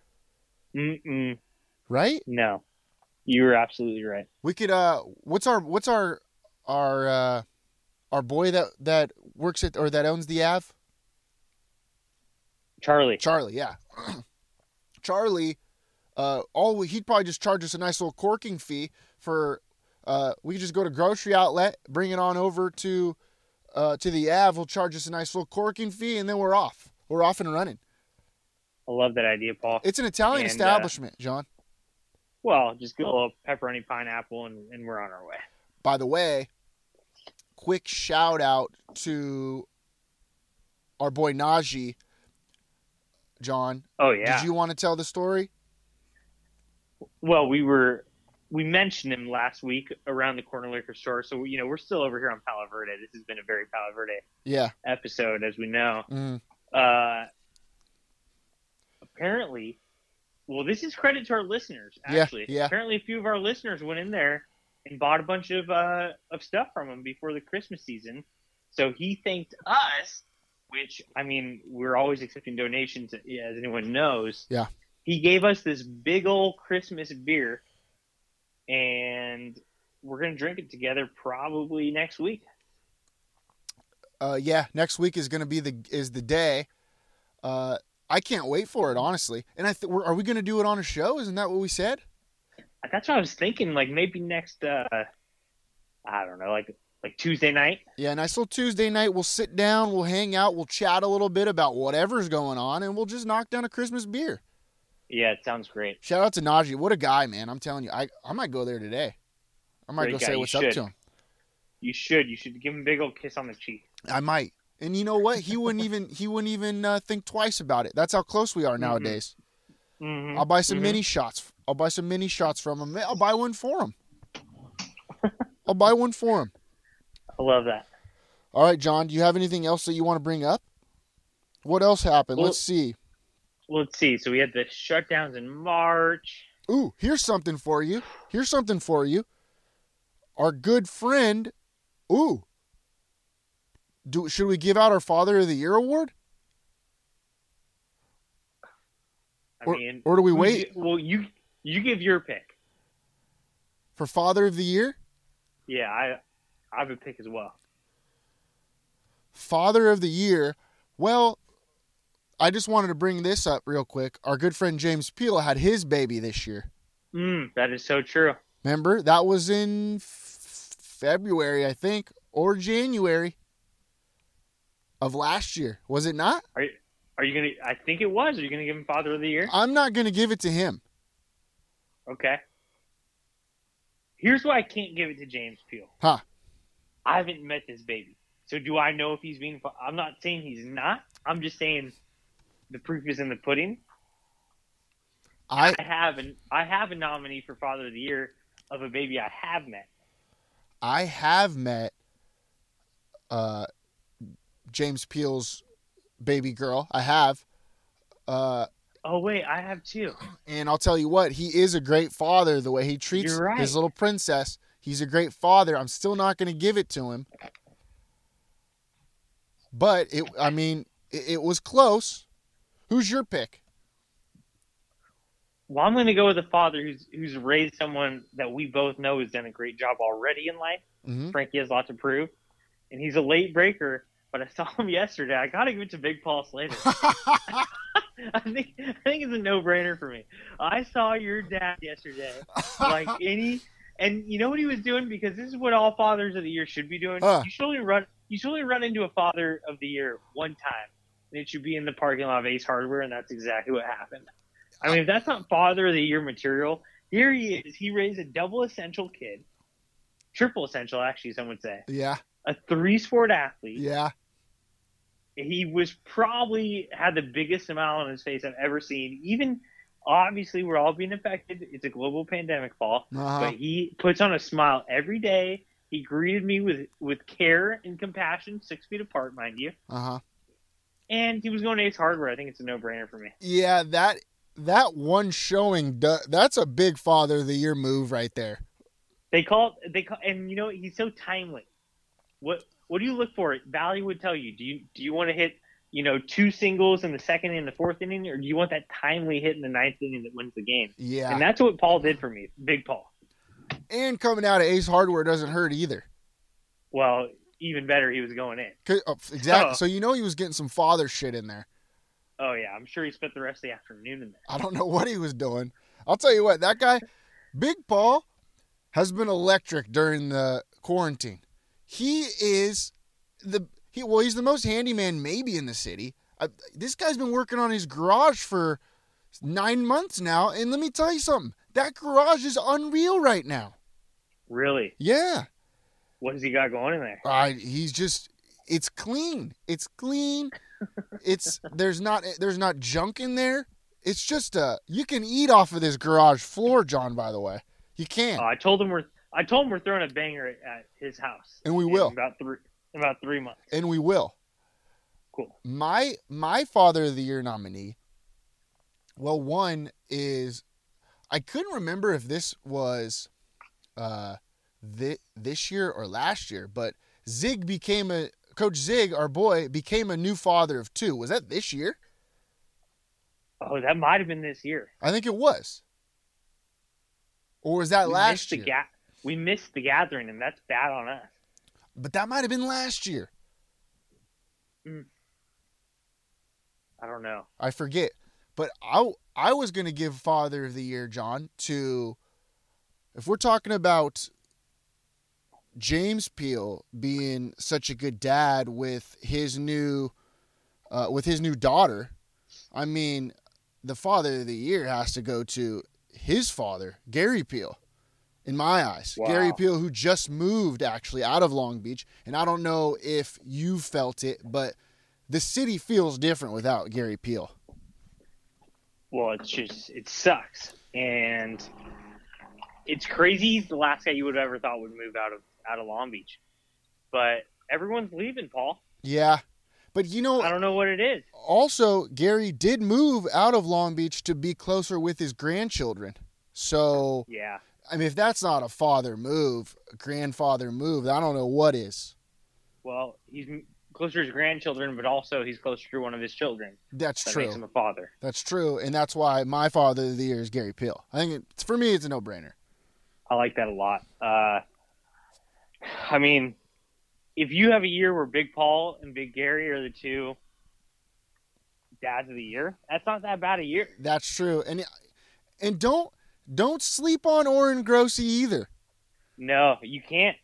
Mm-mm. right? No, you're absolutely right. We could uh what's our what's our our uh our boy that that works at or that owns the Av? Charlie. Charlie, yeah. <clears throat> Charlie, uh, all he'd probably just charge us a nice little corking fee for. Uh, we could just go to grocery outlet, bring it on over to, uh, to the Av. He'll charge us a nice little corking fee, and then we're off. We're off and running. I love that idea, Paul. It's an Italian And, uh, establishment, John. well, just get a little pepperoni pineapple, and, and we're on our way. By the way, quick shout out to our boy Najee. John, Oh yeah. did you want to tell the story? Well, we were we mentioned him last week around the corner liquor store, so you know we're still over here on Palo Verde. This has been a very Palo Verde Yeah. episode, as we know. Mm. Uh, apparently, well, this is credit to our listeners. Yeah, Actually, yeah. apparently, a few of our listeners went in there and bought a bunch of uh, of stuff from him before the Christmas season. So he thanked us, which I mean, we're always accepting donations, as anyone knows. Yeah. He gave us this big old Christmas beer, and we're gonna drink it together probably next week. uh, yeah, next week is going to be the is the day. Uh, I can't wait for it, honestly. And I th- we're, are we going to do it on a show? Isn't that what we said? That's what I was thinking. Like maybe next, uh, I don't know, like like Tuesday night. Yeah, nice little Tuesday night. We'll sit down, we'll hang out, we'll chat a little bit about whatever's going on, and we'll just knock down a Christmas beer. Yeah, it sounds great. Shout out to Najee. What a guy, man! I'm telling you, I I might go there today. I might Great go guy, say what's up to him. You should. You should give him a big old kiss on the cheek. I might. And you know what? He wouldn't even he wouldn't even uh, think twice about it. That's how close we are nowadays. hmm I'll buy some Mhm. mini shots. I'll buy some mini shots from him. I'll buy one for him. I'll buy one for him. I love that. All right, John. Do you have anything else that you want to bring up? What else happened? Well- Let's see. Let's see. So we had the shutdowns in March. Ooh, here's something for you. Here's something for you. Our good friend. Ooh. Do should we give out our Father of the Year award, I or, mean, or do we wait you- well, you you give your pick. for Father of the Year? Yeah, I I a pick as well. Father of the Year. Well, I just wanted to bring this up real quick. Our good friend James Peel had his baby this year. Mm, that is so true. Remember? That was in f- February, I think, or January of last year. Was it not? Are you, are you gonna? I think it was. Are you gonna give him Father of the Year? I'm not going to give it to him. Okay. Here's why I can't give it to James Peel. Huh. I haven't met this baby, so do I know if he's being? I'm not saying he's not. I'm just saying the proof is in the pudding. I I have an I have a nominee for Father of the Year of a baby I have met. I have met uh, James Peel's baby girl. I have. Uh, Oh wait, I have two. and I'll tell you what, he is a great father the way he treats right. his little princess. He's a great father. I'm still not going to give it to him. But it I mean, it, it was close. Who's your pick? Well, I'm going to go with a father who's who's raised someone that we both know has done a great job already in life. Mhm. Frankie has a lot to prove, and he's a late breaker. But I saw him <laughs> yesterday. I got to give it to Big Paul Slater. <laughs> <laughs> I think I think it's a no brainer for me. I saw your dad yesterday, like any, and you know what he was doing because this is what all fathers of the year should be doing. Huh. You should only run. You should only run into a father of the year one time, and it should be in the parking lot of Ace Hardware, and that's exactly what happened. I mean, if that's not father of the year material, here he is. He raised a double essential kid, triple essential actually, some would say, yeah, a three sport athlete yeah. he was probably had the biggest smile on his face I've ever seen. Even obviously, we're all being affected. It's a global pandemic, Paul. Uh-huh. But he puts on a smile every day. He greeted me with with care and compassion, six feet apart, mind you. Uh-huh. And he was going to Ace Hardware. I think it's a no brainer for me. Yeah, that that one showing that's a big father of the year move right there. They call it, they call, and you know he's so timely. What what do you look for? Valley would tell you. Do you do you want to hit you know two singles in the second and the fourth inning, or do you want that timely hit in the ninth inning that wins the game? Yeah. And that's what Paul did for me, Big Paul. And coming out of Ace Hardware doesn't hurt either. Well, even better, he was going in. oh, exactly. Oh. So you know he was getting some father shit in there. Oh yeah, I'm sure he spent the rest of the afternoon in there. I don't know what he was doing. I'll tell you what, that guy, Big Paul, has been electric during the quarantine. He is the he well, he's the most handyman maybe in the city. This guy's been working on his garage for nine months now, and let me tell you something. That garage is unreal right now. Really, Yeah, what has he got going in there? I he's just it's clean. It's clean. <laughs> It's there's not there's not junk in there. It's just uh you can eat off of this garage floor, John. By the way, you can. Uh, I told him we're I told him we're throwing a banger at, at his house, And we will. about three in about three months. and we will. Cool. My my father of the year nominee. Well, one is I couldn't remember if this was uh thi- this year or last year, but Zig became a Coach Zig, our boy, became a new father of two. Was that this year? Oh, that might have been this year. I think it was. Or was that we last year? ga- we missed the gathering, and that's bad on us. But that might have been last year. I don't know. I forget. But I I was going to give Father of the Year, John, to if we're talking about James Peel being such a good dad with his new uh, with his new daughter. I mean, the Father of the Year has to go to his father, Gary Peel, in my eyes. Wow. Gary Peel, who just moved actually out of Long Beach, and I don't know if you felt it, but the city feels different without Gary Peel. Well, it's just it sucks, and it's crazy. He's the last guy you would have ever thought would move out of out of Long Beach, but everyone's leaving, Paul. Yeah. But you know, I don't know what it is. also Gary did move out of Long Beach to be closer with his grandchildren. So, Yeah, I mean, if that's not a father move, a grandfather move, I don't know what is. well, he's closer to his grandchildren, but also he's closer to one of his children. That's That true. makes him a father. That's true, and that's why my father of the year is Gary Peel. I think it's for me, it's a no-brainer. I like that a lot. Uh, I mean, if you have a year where Big Paul and Big Gary are the two dads of the year, that's not that bad a year. That's true, and and don't don't sleep on Oren Grossi either. No, you can't.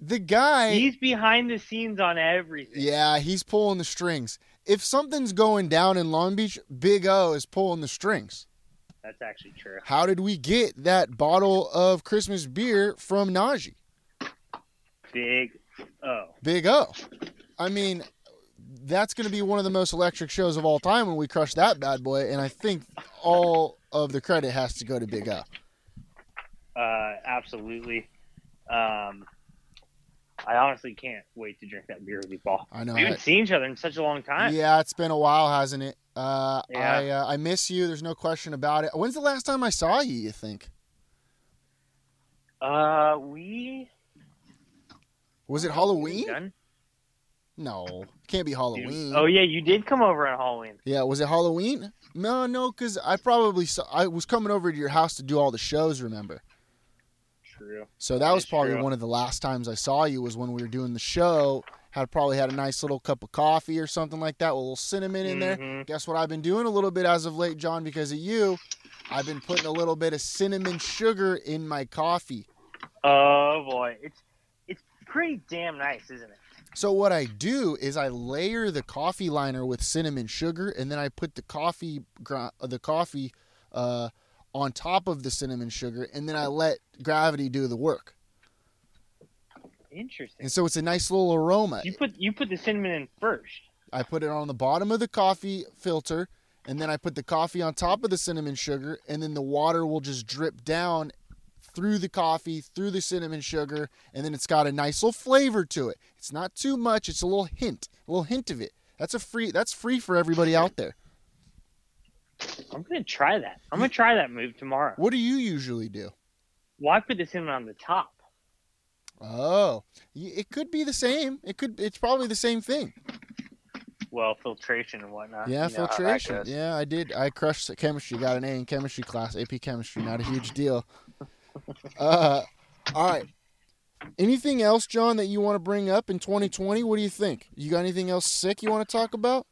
The guy, He's behind the scenes on everything. yeah, he's pulling the strings. If something's going down in Long Beach, Big O is pulling the strings. That's actually true. How did we get that bottle of Christmas beer from Najee? Big O. Big O. I mean, that's going to be one of the most electric shows of all time when we crush that bad boy, and I think all of the credit has to go to Big Up. Uh, absolutely. Um, I honestly can't wait to drink that beer with you, Paul. I know. We haven't seen each other in such a long time. Yeah, it's been a while, hasn't it? Uh, Yeah. I uh, I miss you. There's no question about it. When's the last time I saw you? You think Uh, we was it Halloween? No, can't be Halloween. Oh yeah, you did come over on Halloween. Yeah, was it Halloween? No, no, because I probably saw. I was coming over to your house to do all the shows. Remember? True. So that was probably true. one of the last times I saw you was when we were doing the show. Had probably had a nice little cup of coffee or something like that with a little cinnamon in there. Mhm. Guess what I've been doing a little bit as of late, John, because of you. I've been putting a little bit of cinnamon sugar in my coffee. Oh boy, it's it's pretty damn nice, isn't it? So what I do is I layer the coffee liner with cinnamon sugar, and then I put the coffee gr- the coffee uh, on top of the cinnamon sugar, and then I let gravity do the work. Interesting. And so it's a nice little aroma. You put you put the cinnamon in first. I put it on the bottom of the coffee filter, and then I put the coffee on top of the cinnamon sugar, and then the water will just drip down through the coffee, through the cinnamon sugar, and then it's got a nice little flavor to it. It's not too much, it's a little hint, a little hint of it. That's a free that's free for everybody out there. I'm gonna try that. I'm gonna try that move tomorrow. What do you usually do? Well, I put the cinnamon on the top. Oh, it could be the same. It could it's probably the same thing. Well, filtration and whatnot. Yeah, You know how that filtration. Yeah, I did. I crushed chemistry. Got an A in chemistry class. AP chemistry. Not a huge deal. <laughs> Uh, all right. Anything else, John, that you want to bring up in 2020? What do you think? You got anything else sick you want to talk about?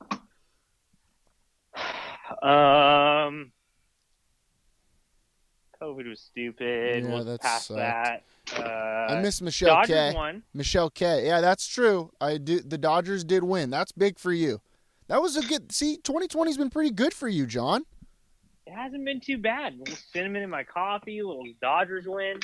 <sighs> Um, COVID was stupid. Yeah, we'll past sucked. that. Uh, I miss Michelle Dodgers K. won. Michelle K. Yeah, that's true. I do. The Dodgers did win. That's big for you. That was a good. See, 2020's been pretty good for you, John. It hasn't been too bad. A little cinnamon in my coffee. A little Dodgers win.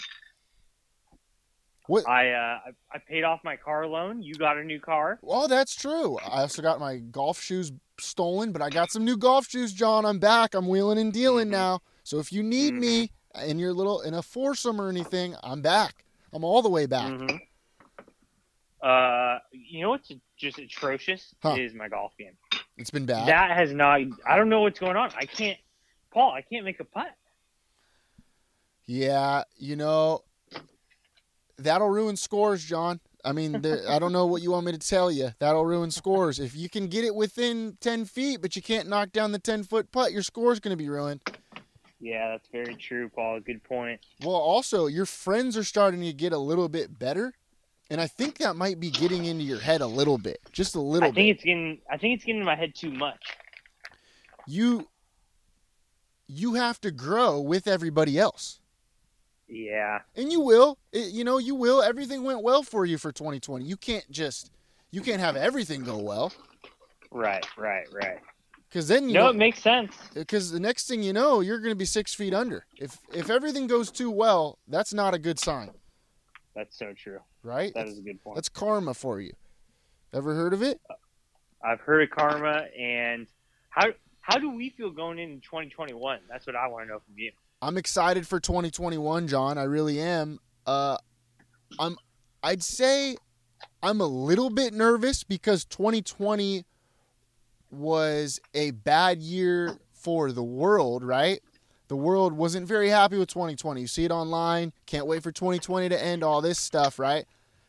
What? I uh, I, I paid off my car loan. You got a new car. Well, that's true. I also got my golf shoes stolen, but I got some new golf shoes, John. I'm back. I'm wheeling and dealing now. So if you need me in your little in a foursome or anything, I'm back. I'm all the way back. Mhm. Uh, you know what's just atrocious Huh. is my golf game. It's been bad. That has not. I don't know what's going on. I can't, Paul. I can't make a putt. Yeah, you know, that'll ruin scores, John. I mean, there, I don't know what you want me to tell you. That'll ruin scores. If you can get it within 10 feet, but you can't knock down the 10 foot putt, your score's going to be ruined. Yeah, that's very true, Paul. Good point. Well, also, your friends are starting to get a little bit better. And I think that might be getting into your head a little bit, just a little I think bit. it's getting. I think it's getting in my head too much. You you have to grow with everybody else. Yeah. and you will It- you know you will everything went well for you for 2020 you can't just you can't have everything go well Right. Right. Right. Because then you no, know, it makes sense. because the next thing you know, you're going to be six feet under. If if everything goes too well, that's not a good sign, That's so true. right? That is a good point. That's karma for you. Ever heard of it? I've heard of karma, and how how do we feel going into 2021? That's what I want to know from you. I'm excited for 2021, John. I really am. Uh, I'm. I'd say I'm a little bit nervous because 2020 was a bad year for the world, right? The world wasn't very happy with 2020. You see it online. Can't wait for 2020 to end. All this stuff, right?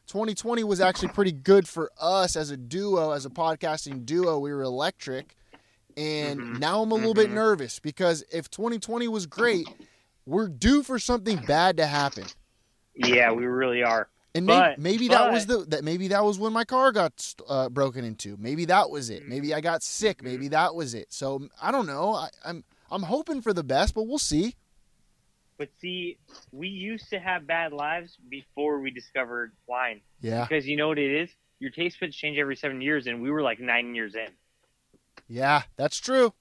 2020 was actually pretty good for us as a duo, as a podcasting duo. We were electric. And Mhm. now I'm a little bit Mhm. nervous because if 2020 was great, we're due for something bad to happen. Yeah, we really are. And But- maybe that was the that maybe that was when my car got uh, broken into. Maybe that was it. Maybe I got sick. Maybe that was it. So I don't know. I, I'm I'm hoping for the best, but we'll see. But see, we used to have bad lives before we discovered wine. Yeah, Because you know what it is? Your taste buds change every seven years, and we were like nine years in. Yeah, that's true.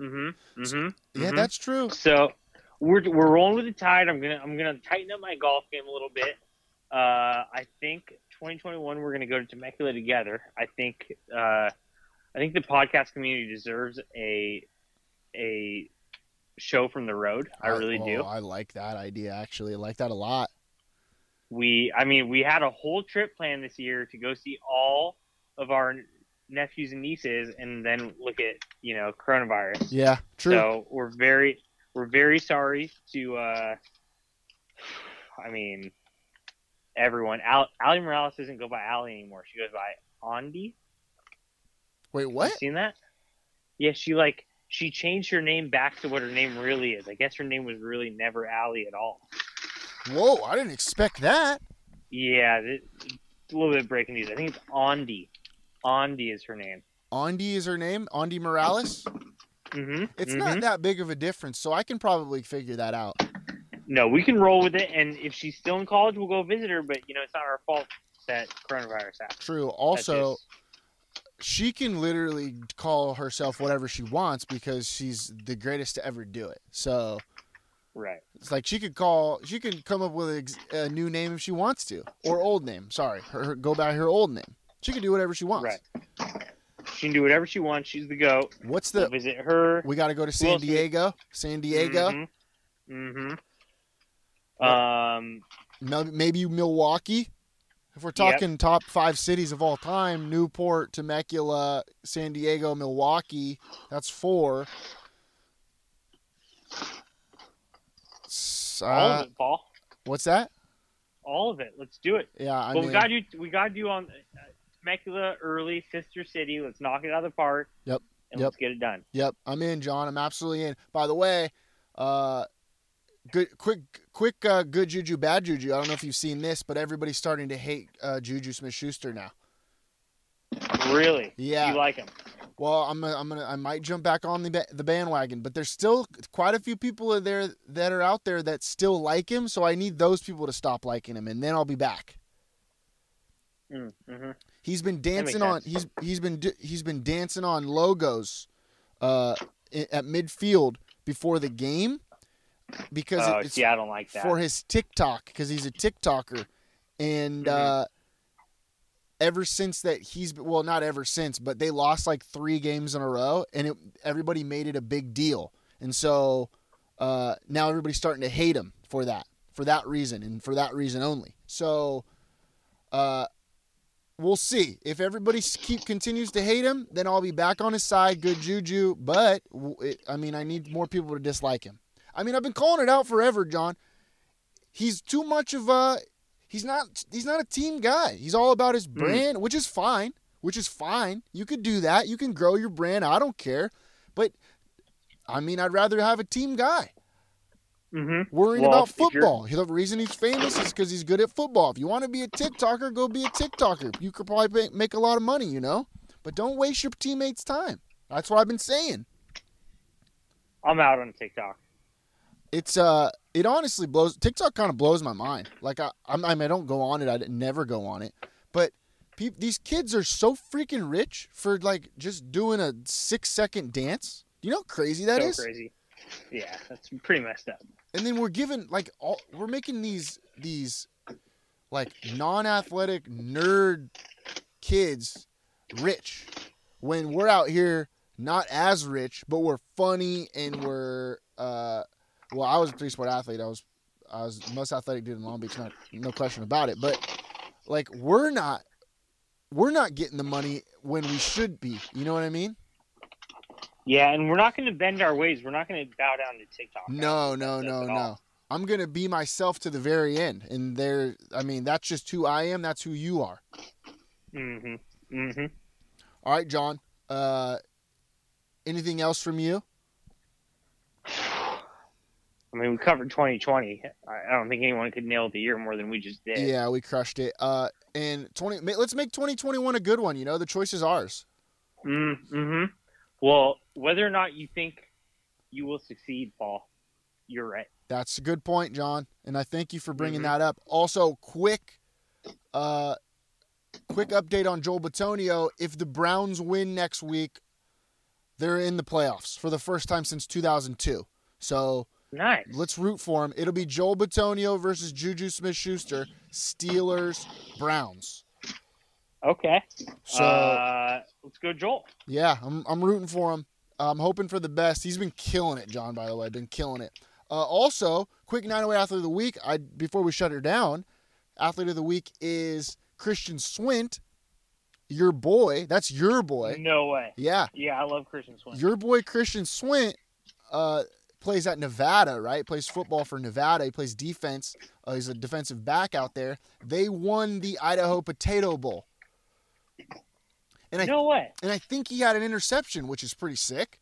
Mm-hmm. Mm-hmm. Yeah, that's true. So we're we're rolling with the tide. I'm gonna I'm gonna tighten up my golf game a little bit. Uh, I think 2021 we're gonna go to Temecula together. I think uh, I think the podcast community deserves a a show from the road. I really oh, do. I like that idea. Actually, I like that a lot. We I mean we had a whole trip planned this year to go see all of our nephews and nieces, and then look at you know coronavirus. Yeah, true. So we're very we're very sorry to uh I mean everyone. Al- Ali Morales doesn't go by Ali anymore. She goes by Andy. Wait, You what? seen that? Yeah, she like she changed her name back to what her name really is. I guess her name was really never Ali at all. Whoa, I didn't expect that. Yeah, it's a little bit breaking news. I think it's Andy. Andy is her name. Andy is her name. Andy Morales. Mm-hmm. It's not that big of a difference, so I can probably figure that out. No, we can roll with it, and if she's still in college, we'll go visit her. But you know, it's not our fault that coronavirus happened. True. Also, she can literally call herself whatever she wants because she's the greatest to ever do it. So Right. it's like she could call, she could come up with a, a new name if she wants to, or old name. Sorry, her, her- go by her old name. She can do whatever she wants. Right. She can do whatever she wants. She's the goat. What's We'll the? visit her. We got to go to San else we- Diego. San Diego. Mm-hmm. mm-hmm. Um. Mel- Maybe Milwaukee. If we're Yep. talking top five cities of all time, Newport, Temecula, San Diego, Milwaukee, that's four. S- all uh, of it, Paul. what's that? All of it. Let's do it. Yeah, I but mean, we got you. We got you on uh, Temecula early, Sister City. Let's knock it out of the park. Yep. And Yep. let's get it done. Yep, I'm in, John. I'm absolutely in. By the way, uh, good, quick, quick, uh, good juju, bad juju. I don't know if you've seen this, but everybody's starting to hate uh, Juju Smith-Schuster now. Really? Yeah. You like him? Well, I'm gonna, I'm gonna, I might jump back on the ba- the bandwagon, but there's still quite a few people are there that are out there that still like him. So I need those people to stop liking him, and then I'll be back. Mm-hmm. He's been dancing on. He's he's been he's been dancing on logos, uh, at midfield before the game, because Oh, it's see, I don't like that. for his TikTok because he's a TikToker, and Mhm. uh, ever since that he's well, not ever since, but they lost like three games in a row, and it, everybody made it a big deal, and so uh, now everybody's starting to hate him for that, for that reason, and for that reason only. So, uh, we'll see if everybody keep continues to hate him, then I'll be back on his side, good juju. But it, I mean, I need more people to dislike him. I mean, I've been calling it out forever, John. He's too much of a he's not he's not a team guy. He's all about his hmm. brand, which is fine. Which is fine. You could do that. You can grow your brand. I don't care. But I mean, I'd rather have a team guy Mm-hmm. worrying Well, about football. The reason he's famous is because he's good at football. If you want to be a TikToker, go be a TikToker. You could probably make a lot of money, you know. But don't waste your teammates' time. That's what I've been saying. I'm out on TikTok. It's uh, it honestly blows. TikTok kind of blows my mind. Like I, I'm, I, mean, I don't go on it. I never go on it. But peop these kids are so freaking rich for like just doing a six second dance. Do you know how crazy that so is? crazy. Yeah, that's pretty messed up. And then we're given like all we're making these these like non-athletic nerd kids rich when we're out here not as rich, but we're funny and we're uh well, I was a three sport athlete. I was I was most athletic dude in Long Beach, not no question about it. But like we're not we're not getting the money when we should be. You know what I mean? Yeah, and we're not going to bend our ways. We're not going to bow down to TikTok. No, no, no, no. I'm gonna be myself to the very end, and there. I mean, that's just who I am. That's who you are. Mm-hmm. Mm-hmm. All right, John. Uh, anything else from you? <sighs> I mean, we covered 2020. I don't think anyone could nail the year more than we just did. Yeah, we crushed it. Uh, and twenty. Let's make 2021 a good one. You know, the choice is ours. Mm-hmm. Well, whether or not you think you will succeed, Paul, you're right. That's a good point, John, and I thank you for bringing Mhm. that up. Also, quick, uh, quick update on Joel Bitonio. If the Browns win next week, they're in the playoffs for the first time since 2002. So Nice. let's root for him. It'll be Joel Bitonio versus Juju Smith-Schuster, Steelers, Browns. Okay. So uh, let's go, Joel. yeah, I'm I'm rooting for him. I'm hoping for the best. He's been killing it, John. By the way, been killing it. Uh, also, quick 908 athlete of the week. I before we shut her down, athlete of the week is Christian Swint, your boy. That's your boy. No way. Yeah, Yeah, I love Christian Swint. your boy Christian Swint uh, plays at Nevada, right? Plays football for Nevada. He plays defense. Uh, he's a defensive back out there. They won the Idaho Potato Bowl, and I no way. and I think he had an interception, which is pretty sick.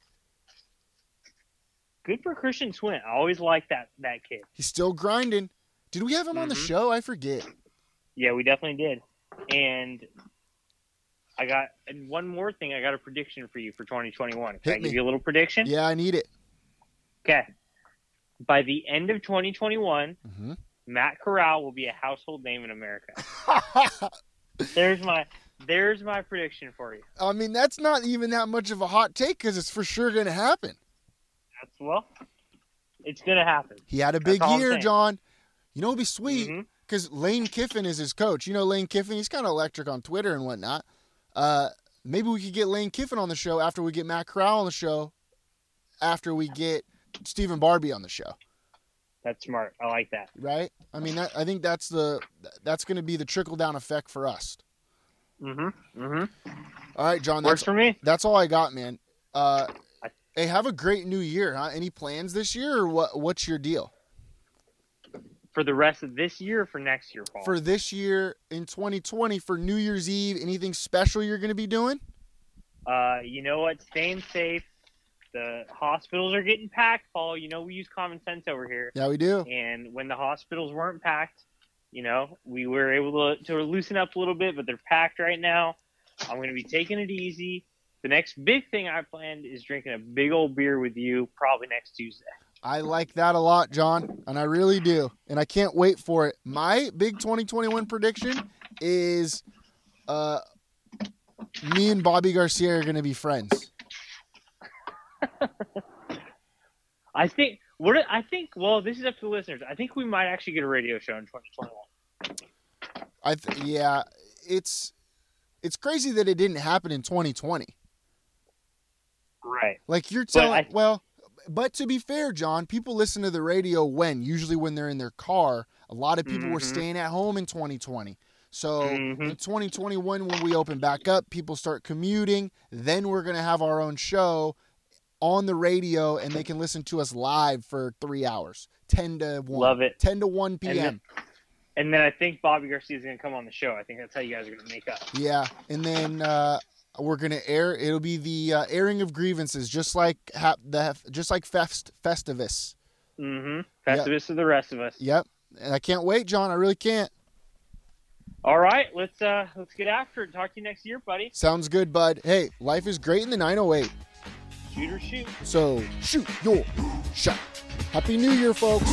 Good for Christian Swin. I always like that that kid. He's still grinding. Did we have him on the Mhm. show? I forget. Yeah, we definitely did. And I got and one more thing. I got a prediction for you for 2021. Can I give you a little prediction? Yeah, I need it. Okay. By the end of 2021, hmm Matt Corral will be a household name in America. <laughs> There's my there's my prediction for you. I mean, that's not even that much of a hot take because it's for sure going to happen. That's well, it's gonna happen. He had a big year. John. You know, it'd be sweet because Lane Kiffin is his coach. You know, Lane Kiffin, he's kind of electric on Twitter and whatnot. Uh, maybe we could get Lane Kiffin on the show after we get Matt Corral on the show, after we get Stephen Barbie on the show, That's smart. I like that. right? I mean, that, I think that's the that's going to be the trickle down effect for us. Mm-hmm. Mm-hmm. All right, John. Works for me. That's all I got, man. Uh, hey, have a great new year, huh? Any plans this year, or what? What's your deal For the rest of this year or for next year, Paul? for this year in 2020 for New Year's Eve? Anything special you're going to be doing? Uh, you know what? Staying safe. The hospitals are getting packed, Paul. You know we use common sense over here. Yeah, we do. And when the hospitals weren't packed, you know, we were able to, to loosen up a little bit, but they're packed right now. I'm going to be taking it easy. The next big thing I planned is drinking a big old beer with you probably next Tuesday. I like that a lot, John, and I really do, and I can't wait for it. My big 2021 prediction is, uh, me and Bobby Garcia are going to be friends. <laughs> I think what I think. Well, this is up to the listeners. I think we might actually get a radio show in 2021. I th- yeah, it's it's crazy that it didn't happen in 2020. Right. Like you're telling, I- well, but to be fair, John, people listen to the radio when usually when they're in their car. A lot of people were Mhm. staying at home in 2020. So Mhm. in 2021, when we open back up, people start commuting. Then we're gonna have our own show on the radio, and they can listen to us live for three hours, 10 to one, Love it. 10 to 1 p.m. And then, and then I think Bobby Garcia is going to come on the show. I think that's how you guys are going to make up. Yeah, and then uh, we're gonna air. It'll be the uh, airing of grievances, just like ha- the just like Fest Festivus. Mm-hmm. Festivus of the rest of us. Yep, and I can't wait, John. I really can't. All right, let's uh let's get after it. Talk to you next year, buddy. Sounds good, bud. Hey, life is great in the 908. Shoot or shoot. So shoot your shot. Happy New Year, folks.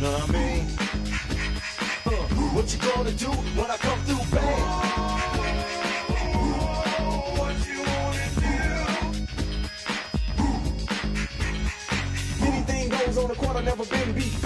Know what I mean? What you gonna do when I come through, babe? on the court, I've never been beat.